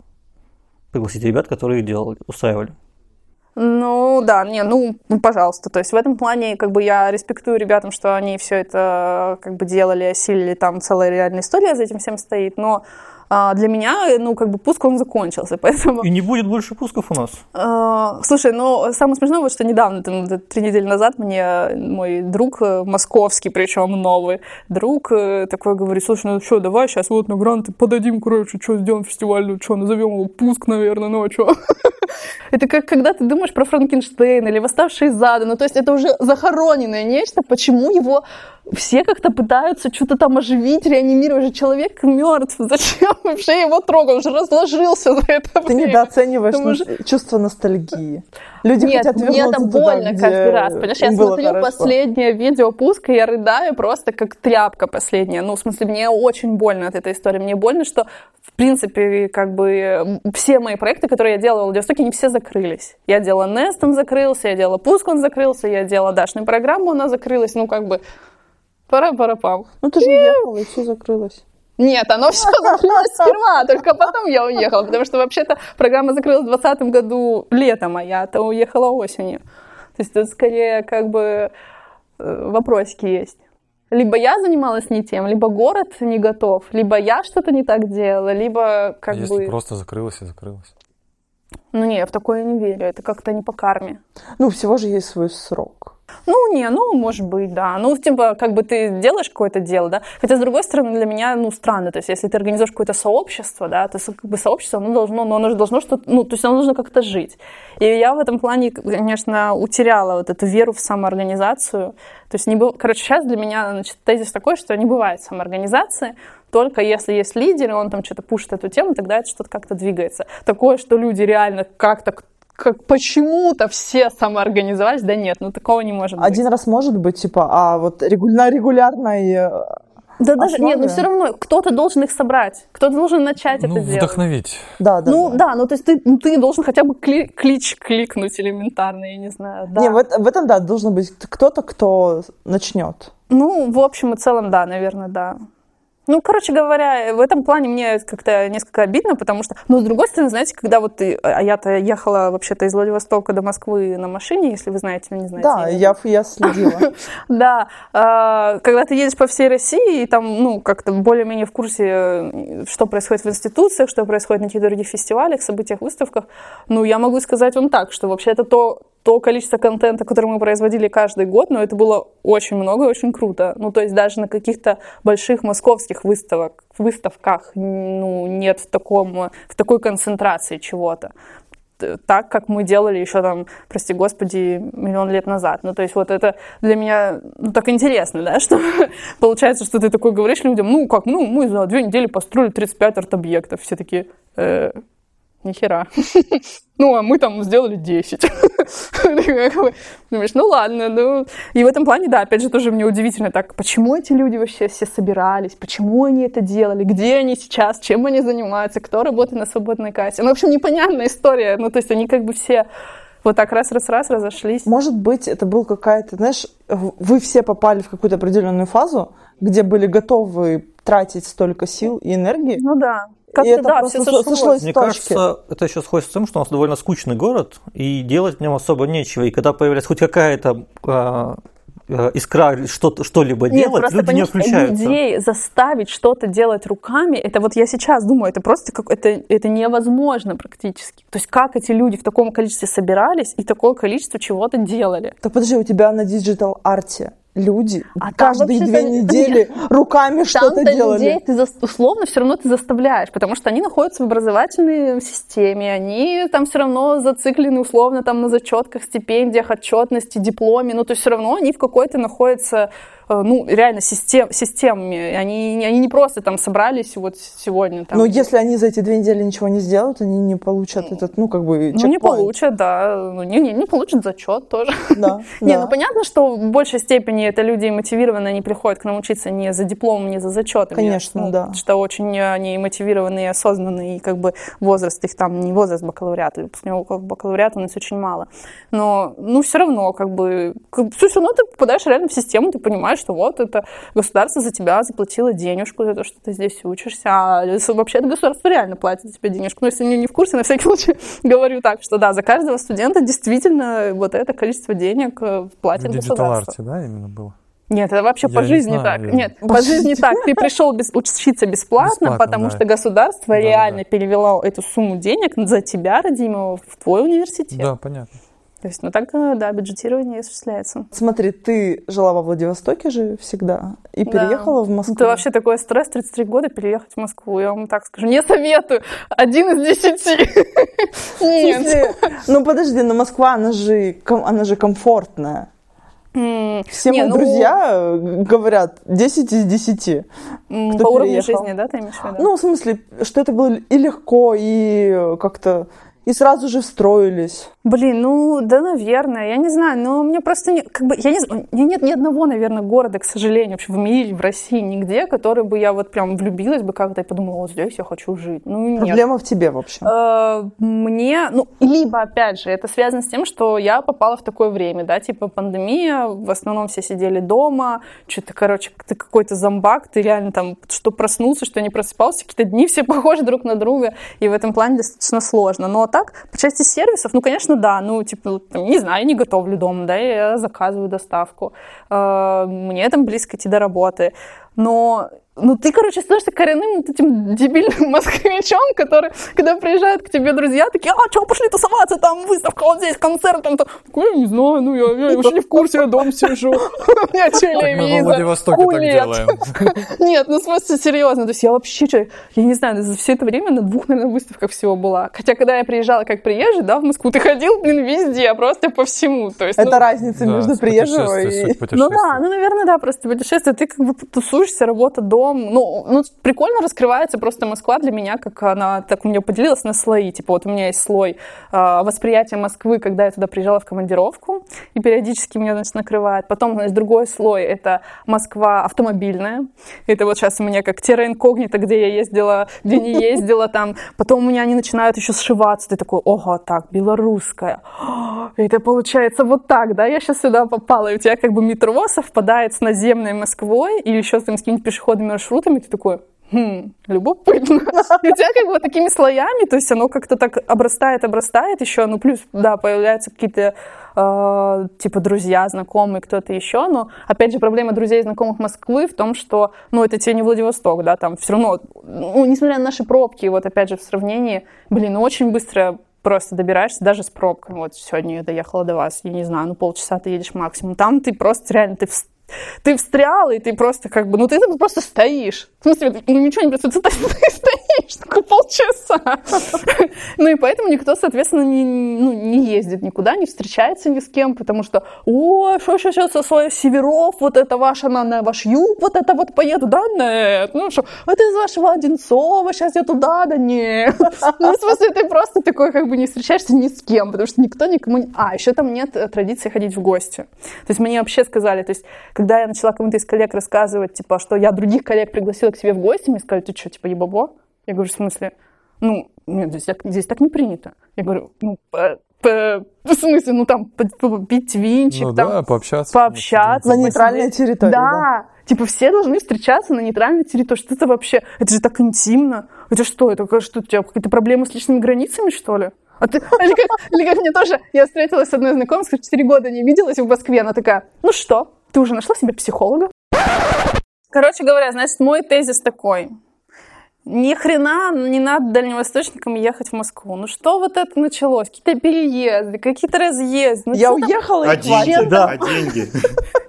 пригласить ребят, которые делали, устраивали. Ну да, не, ну, ну, пожалуйста. То есть в этом плане как бы я респектую ребятам, что они все это как бы делали, осилили, там целая реальная история за этим всем стоит, но а для меня, ну, как бы пуск, он закончился, поэтому... И не будет больше пусков у нас? А, слушай, ну, самое смешное, вот что недавно, там, три недели назад мне мой друг, э, московский, причем новый, друг э, такой говорит, слушай, ну что, давай сейчас вот на гранты подадим, короче, что сделаем фестиваль, ну что, назовем его пуск, наверное, ну а что? Это как когда ты думаешь про Франкенштейна или «Восставшие из ада», ну, то есть это уже захороненное нечто, почему его все как-то пытаются что-то там оживить, реанимировать. Же человек мертв. Зачем вообще его трогать? Он уже разложился за это Ты время. недооцениваешь Потому что... чувство ностальгии. Люди Нет, хотят мне это больно туда, каждый раз. Понимаешь, я смотрю хорошо. последнее видео пуска, и я рыдаю просто как тряпка последняя. Ну, в смысле, мне очень больно от этой истории. Мне больно, что, в принципе, как бы все мои проекты, которые я делала в Владивостоке, они все закрылись. Я делала Nest, он закрылся, я делала Пуск, он закрылся, я делала Дашную программу, она закрылась. Ну, как бы Пара-пара-пам. Ну ты же уехала, и все закрылось. Нет, оно все закрылось сперва, только потом я уехала, потому что вообще-то программа закрылась в 2020 году летом, а я-то уехала осенью. То есть тут скорее как бы э, вопросики есть. Либо я занималась не тем, либо город не готов, либо я что-то не так делала, либо как Если бы... просто закрылась и закрылась. Ну не, я в такое не верю, это как-то не по карме. Ну, всего же есть свой срок. Ну, не, ну, может быть, да. Ну, типа, как бы ты делаешь какое-то дело, да. Хотя, с другой стороны, для меня, ну, странно. То есть, если ты организуешь какое-то сообщество, да, то как бы сообщество, оно должно, но оно же должно что-то, ну, то есть, оно должно как-то жить. И я в этом плане, конечно, утеряла вот эту веру в самоорганизацию. То есть, не был... короче, сейчас для меня, значит, тезис такой, что не бывает самоорганизации, только если есть лидер, и он там что-то пушит эту тему, тогда это что-то как-то двигается. Такое, что люди реально как-то как почему-то все самоорганизовались, да нет, ну такого не может быть. Один раз может быть, типа, а вот регуляр, регулярной... Э, Да даже, нет, но все равно кто-то должен их собрать, кто-то должен начать Ну, это делать. вдохновить. Да, да. Ну да. да, ну то есть ты, ну, ты должен хотя бы кли- клич кликнуть элементарно, я не знаю. Да. Не, в, в этом, да, должен быть кто-то, кто начнет. Ну, в общем и целом, да, наверное, да. Ну, короче говоря, в этом плане мне как-то несколько обидно, потому что, ну, с другой стороны, знаете, когда вот ты, а я-то ехала вообще-то из Владивостока до Москвы на машине, если вы знаете или не знаете. Да, я, я следила. Да, а, когда ты едешь по всей России, и там, ну, как-то более-менее в курсе, э, что происходит в институциях, что происходит на каких-то других фестивалях, событиях, выставках, ну, я могу сказать вам так, что вообще это то, то количество контента, которое мы производили каждый год, но это было очень много и очень круто. Ну, то есть даже на каких-то больших московских выставок, выставках ну, нет в, таком, в такой концентрации чего-то так, как мы делали еще там, прости господи, миллион лет назад. Ну, то есть вот это для меня ну, так интересно, да, что получается, что ты такой говоришь людям, ну, как, ну, мы за две недели построили 35 арт-объектов. Все такие, «Э, нихера. Ну, а мы там сделали 10. Ты как бы Думаешь, ну ладно, ну... И в этом плане, да, опять же, тоже мне удивительно так, почему эти люди вообще все собирались, почему они это делали, где они сейчас, чем они занимаются, кто работает на свободной кассе. Ну, в общем, непонятная история. Ну, то есть они как бы все вот так раз-раз-раз разошлись. Может быть, это был какая-то, знаешь, вы все попали в какую-то определенную фазу, где были готовы тратить столько сил и энергии, Ну да. Как-то это да, просто все со- сошлось. сошлось Мне кажется, это еще сходится с тем, что у нас довольно скучный город, и делать в нем особо нечего. И когда появляется хоть какая-то а, а, искра что-то, что-либо Нет, делать, просто люди не включаются. людей заставить что-то делать руками, это вот я сейчас думаю, это просто как это, это невозможно практически. То есть как эти люди в таком количестве собирались и такое количество чего-то делали. Так подожди, у тебя на digital art е люди А каждые две недели руками что-то делали. людей ты зас- условно все равно ты заставляешь, потому что они находятся в образовательной системе, они там все равно зациклены условно там на зачетках, стипендиях, отчетности, дипломе, ну то есть все равно они в какой-то находятся ну, реально систем, системами. Они, они не просто там собрались вот сегодня. Там, Но если они за эти две недели ничего не сделают, они не получат этот, ну, как бы, ну, не получат, да. Ну, не, не, не получат зачет тоже. Да, Не, ну понятно, что в большей степени это люди мотивированы, они приходят к нам учиться не за дипломом, не за зачетами. Конечно, Ну, да. Что очень они мотивированы и осознанные, и как бы возраст их там, не возраст бакалавриата, выпускников бакалавриата у нас очень мало. Но, ну, все равно, как бы, все равно ты попадаешь реально в систему, ты понимаешь, что вот это государство за тебя заплатило денежку за то, что ты здесь учишься, а вообще государство реально платит за тебя денежку. Но если они не в курсе, на всякий случай говорю так, что да, за каждого студента действительно вот это количество денег э, В платит государство. digital art е, да, именно было? Нет, это вообще Я по не жизни знаю, так. я- Нет, по жизни так. Ты пришел без- учиться бесплатно, Бесплатно, потому да. что государство Да-да-да. реально перевело эту сумму денег за тебя, родимого, в твой университет. Да, понятно. То есть, ну так, э, да, бюджетирование осуществляется. Смотри, ты жила во Владивостоке же всегда и Да. переехала в Москву. Это вообще такой стресс 33 года переехать в Москву. Я вам так скажу. Не советую. Один из десяти. Нет. Ну подожди, но Москва, она же, она же комфортная. Все не, мои ну, друзья э, говорят 10 из 10. м, кто По уровню жизни, да, ты имеешь в виду? Ну, в смысле, что это было и легко, и как-то... И сразу же встроились. Блин, ну да, наверное, я не знаю, но мне просто не, как бы, я не у меня нет ни одного, наверное, города, к сожалению, вообще в мире, в России, нигде, который бы я вот прям влюбилась бы как-то и подумала, вот здесь я хочу жить. Ну, нет. Проблема в тебе, в общем. Э, Мне, ну, либо, опять же, это связано с тем, что я попала в такое время, да, типа пандемия, в основном все сидели дома, что-то, короче, ты какой-то зомбак, ты реально там, что проснулся, что не просыпался, какие-то дни все похожи друг на друга, и в этом плане достаточно сложно. Но так, по части сервисов, ну, конечно, да, ну, типа, там, не знаю, не готовлю дома, да, я заказываю доставку, Э, мне там близко идти до работы, но ну, ты, короче, становишься коренным вот этим дебильным москвичом, который, когда приезжают к тебе друзья, такие, а, что, пошли тусоваться, там выставка, вот здесь концерт, там. Такой, я не знаю, ну, я, я вообще не в курсе, я дома сижу, у меня Мы во телевизор, Владивостоке так кулет». делаем. Нет, ну, в смысле, серьезно, то есть я вообще, я не знаю, за все это время на двух, наверное, выставках всего была. Хотя, когда я приезжала как приезжий, да, в Москву, ты ходил, блин, везде, просто по всему, то есть, Это ну, разница между приезжего и... ну да, ну, наверное, да, просто путешествие, ты как бы тусуешься, работа, дом. Ну, ну, прикольно раскрывается просто Москва для меня, как она так у меня поделилась на слои. Типа вот у меня есть слой э, восприятия Москвы, когда я туда приезжала в командировку, и периодически меня, значит, накрывает. Потом, значит, другой слой — это Москва автомобильная. Это вот сейчас у меня как терра инкогнито, где я ездила, где не ездила там. Потом у меня они начинают еще сшиваться. Ты такой, ого, так, белорусская. Это получается вот так, да? Я сейчас сюда попала, и у тебя как бы метро совпадает с наземной Москвой или еще с какими-то пешеходными маршрутами. Ты такой, Хм, любопытно. И у тебя как бы такими слоями, то есть оно как-то так обрастает, обрастает еще, ну плюс, да, появляются какие-то э, типа друзья, знакомые, кто-то еще, но опять же проблема друзей и знакомых Москвы в том, что, ну это тебе не Владивосток, да, там все равно, ну несмотря на наши пробки, вот опять же в сравнении, блин, ну очень быстро просто добираешься даже с пробками. Вот сегодня я доехала до вас, я не знаю, ну полчаса ты едешь максимум. Там ты просто реально, ты ты встрял, и ты просто как бы, ну ты просто стоишь. В смысле, ну ничего не происходит, ты, ты стоишь такой полчаса. ну и поэтому никто, соответственно, не, ну, не ездит никуда, не встречается ни с кем, потому что, о, что сейчас со своих северов, вот это ваша, на, на ваш юг, вот это вот поеду, да, нет, ну что, это из вашего Одинцова, сейчас я туда, да нет. ну, в смысле, ты просто такой как бы не встречаешься ни с кем, потому что никто никому. А, еще там нет традиции ходить в гости. То есть мне вообще сказали, то есть когда я начала кому-то из коллег рассказывать, типа, что я других коллег пригласила к себе в гости, мне сказали, ты что, типа, ебабо? Я говорю, в смысле? Ну, нет, здесь, здесь так не принято. Я говорю, ну, по, по, в смысле, ну, там, пить винчик, ну, там, да, пообщаться. Пообщаться. На нейтральной территории. Да. да. Типа все должны встречаться на нейтральной территории. Что это вообще? Это же так интимно. Это что? Это что, у тебя какие-то проблемы с личными границами, что ли? А ты, или, как, или как мне тоже, я встретилась с одной знакомой, 4 года не виделась в Москве, она такая, ну что, ты уже нашла себе психолога? Короче говоря, значит, мой тезис такой. Ни хрена не надо дальневосточникам ехать в Москву. Ну что вот это началось? Какие-то переезды, какие-то разъезды. Ну, Я уехала А и деньги? хватит. Да. А деньги?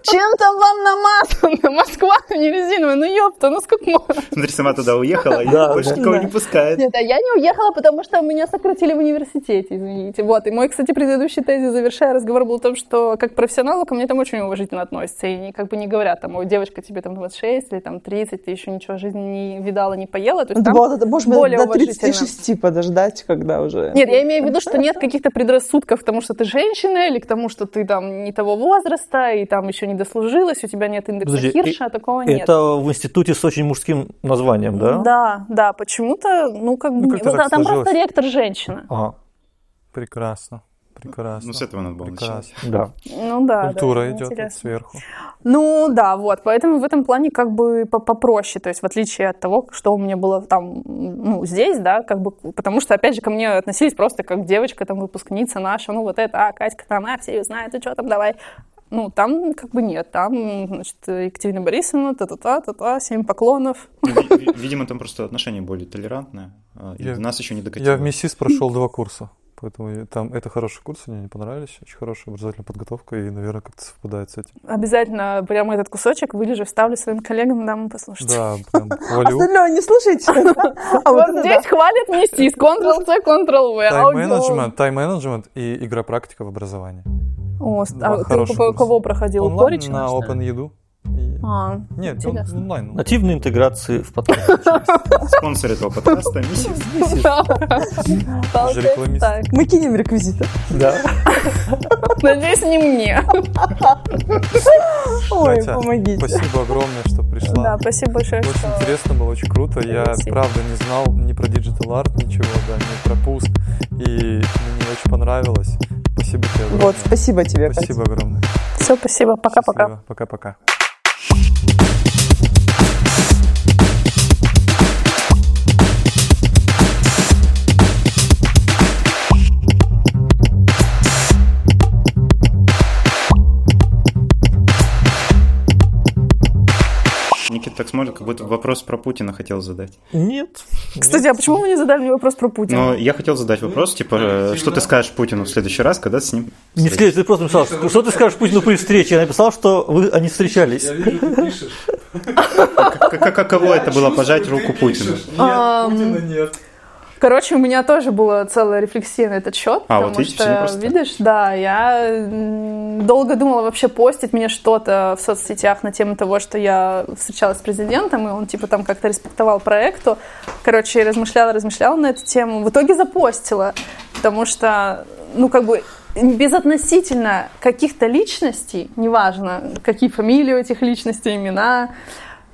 Чем там вам намазано? Москва не резиновая. Ну ёпта, ну сколько можно? Смотри, сама туда уехала, и Да, больше никого не пускает. Нет, а я не уехала, потому что меня сократили в университете, извините. Вот, и мой, кстати, предыдущий тезис, завершая разговор, был о том, что как профессионалу ко мне там очень уважительно относятся, и они как бы не говорят, там, ой, девочка, тебе там 26 или там 30, ты еще ничего жизни не видала, не поела. То есть там Вот это, может более до уважительно. 36 подождать, когда уже... Нет, я имею в виду, что нет каких-то предрассудков к тому, что ты женщина, или к тому, что ты там не того возраста, и там еще не дослужилась, у тебя нет индекса Подожди, Хирша, и- такого нет. Это в институте с очень мужским названием, да? Да, да, почему-то, ну, как бы, Ну, как-то вот, так а там сложилось. просто ректор женщина. Ага, Прекрасно. Прекрасно. Ну, с этого надо было начинать. Прекрасно. да. Ну да, Культура да, идет вот сверху. Ну да, вот, поэтому в этом плане как бы по- попроще, то есть в отличие от того, что у меня было там, ну, здесь, да, как бы, потому что, опять же, ко мне относились просто как девочка, там, выпускница наша, ну, вот это, а, Катька, там, а, все ее знают, ты что там, давай. Ну, там как бы нет, там, значит, Екатерина Борисовна, та-та-та, та-та, семь поклонов. Ну, ви- ви- Видимо, там просто отношения более толерантные. а, И Я- до нас еще не докатилось. Я в МИСИС прошел два курса. Поэтому там это хороший курс, мне они понравились, очень хорошая образовательная подготовка, и, наверное, как-то совпадает с этим. Обязательно прямо этот кусочек вылежу, вставлю своим коллегам, дам послушать. Да, прям хвалю. Остальное не слушайте. А Вот здесь хвалят МИСИС, Ctrl-C, Ctrl-V. Тайм-менеджмент, тайм-менеджмент и игра практика в образовании. О, а ты кого проходил? Коричнева, на? Open Еду. И- А, Нет, он- интересно. онлайн. Нативной интеграции в подкаст. Спонсор этого подкаста Миссис. Так, Мы кинем реквизиты. Да. Надеюсь, не мне. Ой, помогите. Спасибо огромное, что пришла. Да, спасибо большое, Очень интересно было, очень круто. Я правда не знал ни про Digital Art, ничего, да, ни про пуск. И мне очень понравилось. Спасибо тебе огромное. Вот, спасибо тебе. Спасибо огромное. Все, спасибо. Пока-пока. Пока-пока. Никита так смотрит, как будто вопрос про Путина хотел задать. Нет. Кстати, а почему вы не задали мне вопрос про Путина? Но я хотел задать вопрос, типа, э, что ты скажешь Путину в следующий раз, когда с ним Не в следующий, ты просто написал, что что ты скажешь Путину при встрече. Я написал, что вы, они встречались. Как- как- Каково это было пожать руку Путину? Нет, Путина нет. Короче, у меня тоже была целая рефлексия на этот счет. А, потому вот видите, что, всё непросто. видишь, да, я долго думала вообще постить мне что-то в соцсетях на тему того, что я встречалась с президентом, и он типа там как-то респектовал проекту. Короче, я размышляла, размышляла на эту тему. В итоге запостила, потому что, ну, как бы безотносительно каких-то личностей, неважно, какие фамилии у этих личностей, имена,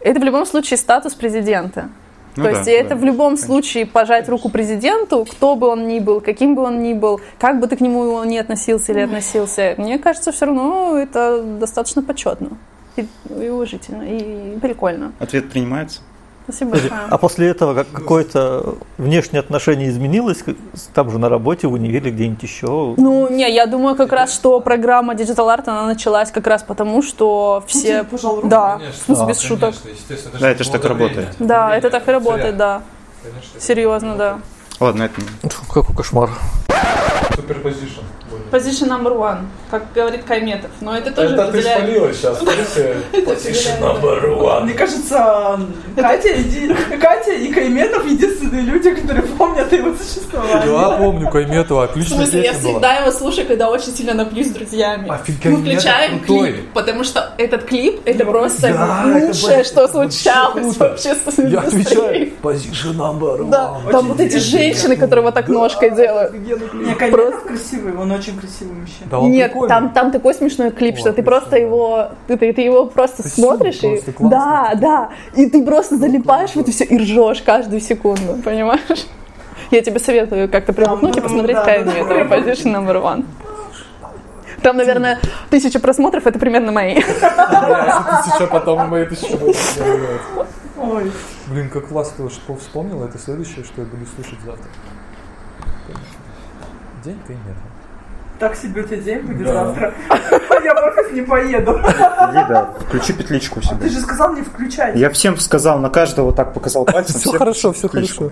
это в любом случае статус президента. Ну То да, есть это да, в любом случае пожать руку президенту, кто бы он ни был, каким бы он ни был, как бы ты к нему не относился или относился, мне кажется, все равно это достаточно почетно и, и уважительно, и прикольно. Ответ принимается. Спасибо большое. а после этого как- какое-то внешнее отношение изменилось? Там же на работе, в универе, где-нибудь еще? Ну, не, я думаю как раз, что программа Digital Art, она началась как раз потому, что все... пожал руку. Да, Конечно, смысле, да, без шуток. конечно, естественно, Да, это ж так работает. Да, это так и работает, да. Конечно, Серьезно, да. Ладно, это Какой кошмар. Superposition. Position number one, как говорит Кайметов. Но это тоже Это ты спалила сейчас. Position number one. Мне кажется, Катя, иди- Катя и Кайметов единственные люди, которые помнят его существовании. Я помню Кайметова, В отличная смысле, я всегда его слушаю, когда очень сильно наплюсь с друзьями. Мы включаем клип, потому что этот клип это просто лучшее, что случалось вообще с Я отвечаю. Position number one. Да, там вот эти женщины, которые вот так ножкой делают. Не, Кайметов красивый, он очень красивый мужчина. Да он Нет, прикольный. там, там такой смешной клип, О, что ты отлично, просто его, ты, ты, ты его просто Ты смотришь и, просто классно. да, да, и ты просто залипаешь в это все и ржешь каждую секунду, понимаешь? Я тебе советую как-то примукнуть и ну, посмотреть да, Кайметова, Position Number One. Там, наверное, тысяча просмотров, это примерно мои. Тысяча, потом мои тысяча. Ой. Блин, как классно ты что вспомнил, это следующее, что я буду слушать завтра. День Кайметова. Так себе у тебя день будет Да. завтра. Я в офис не поеду. Иди, да, включи петличку Ты себе. же сказал не включать. Я всем сказал, на каждого так показал пальцем. Все хорошо, все хорошо.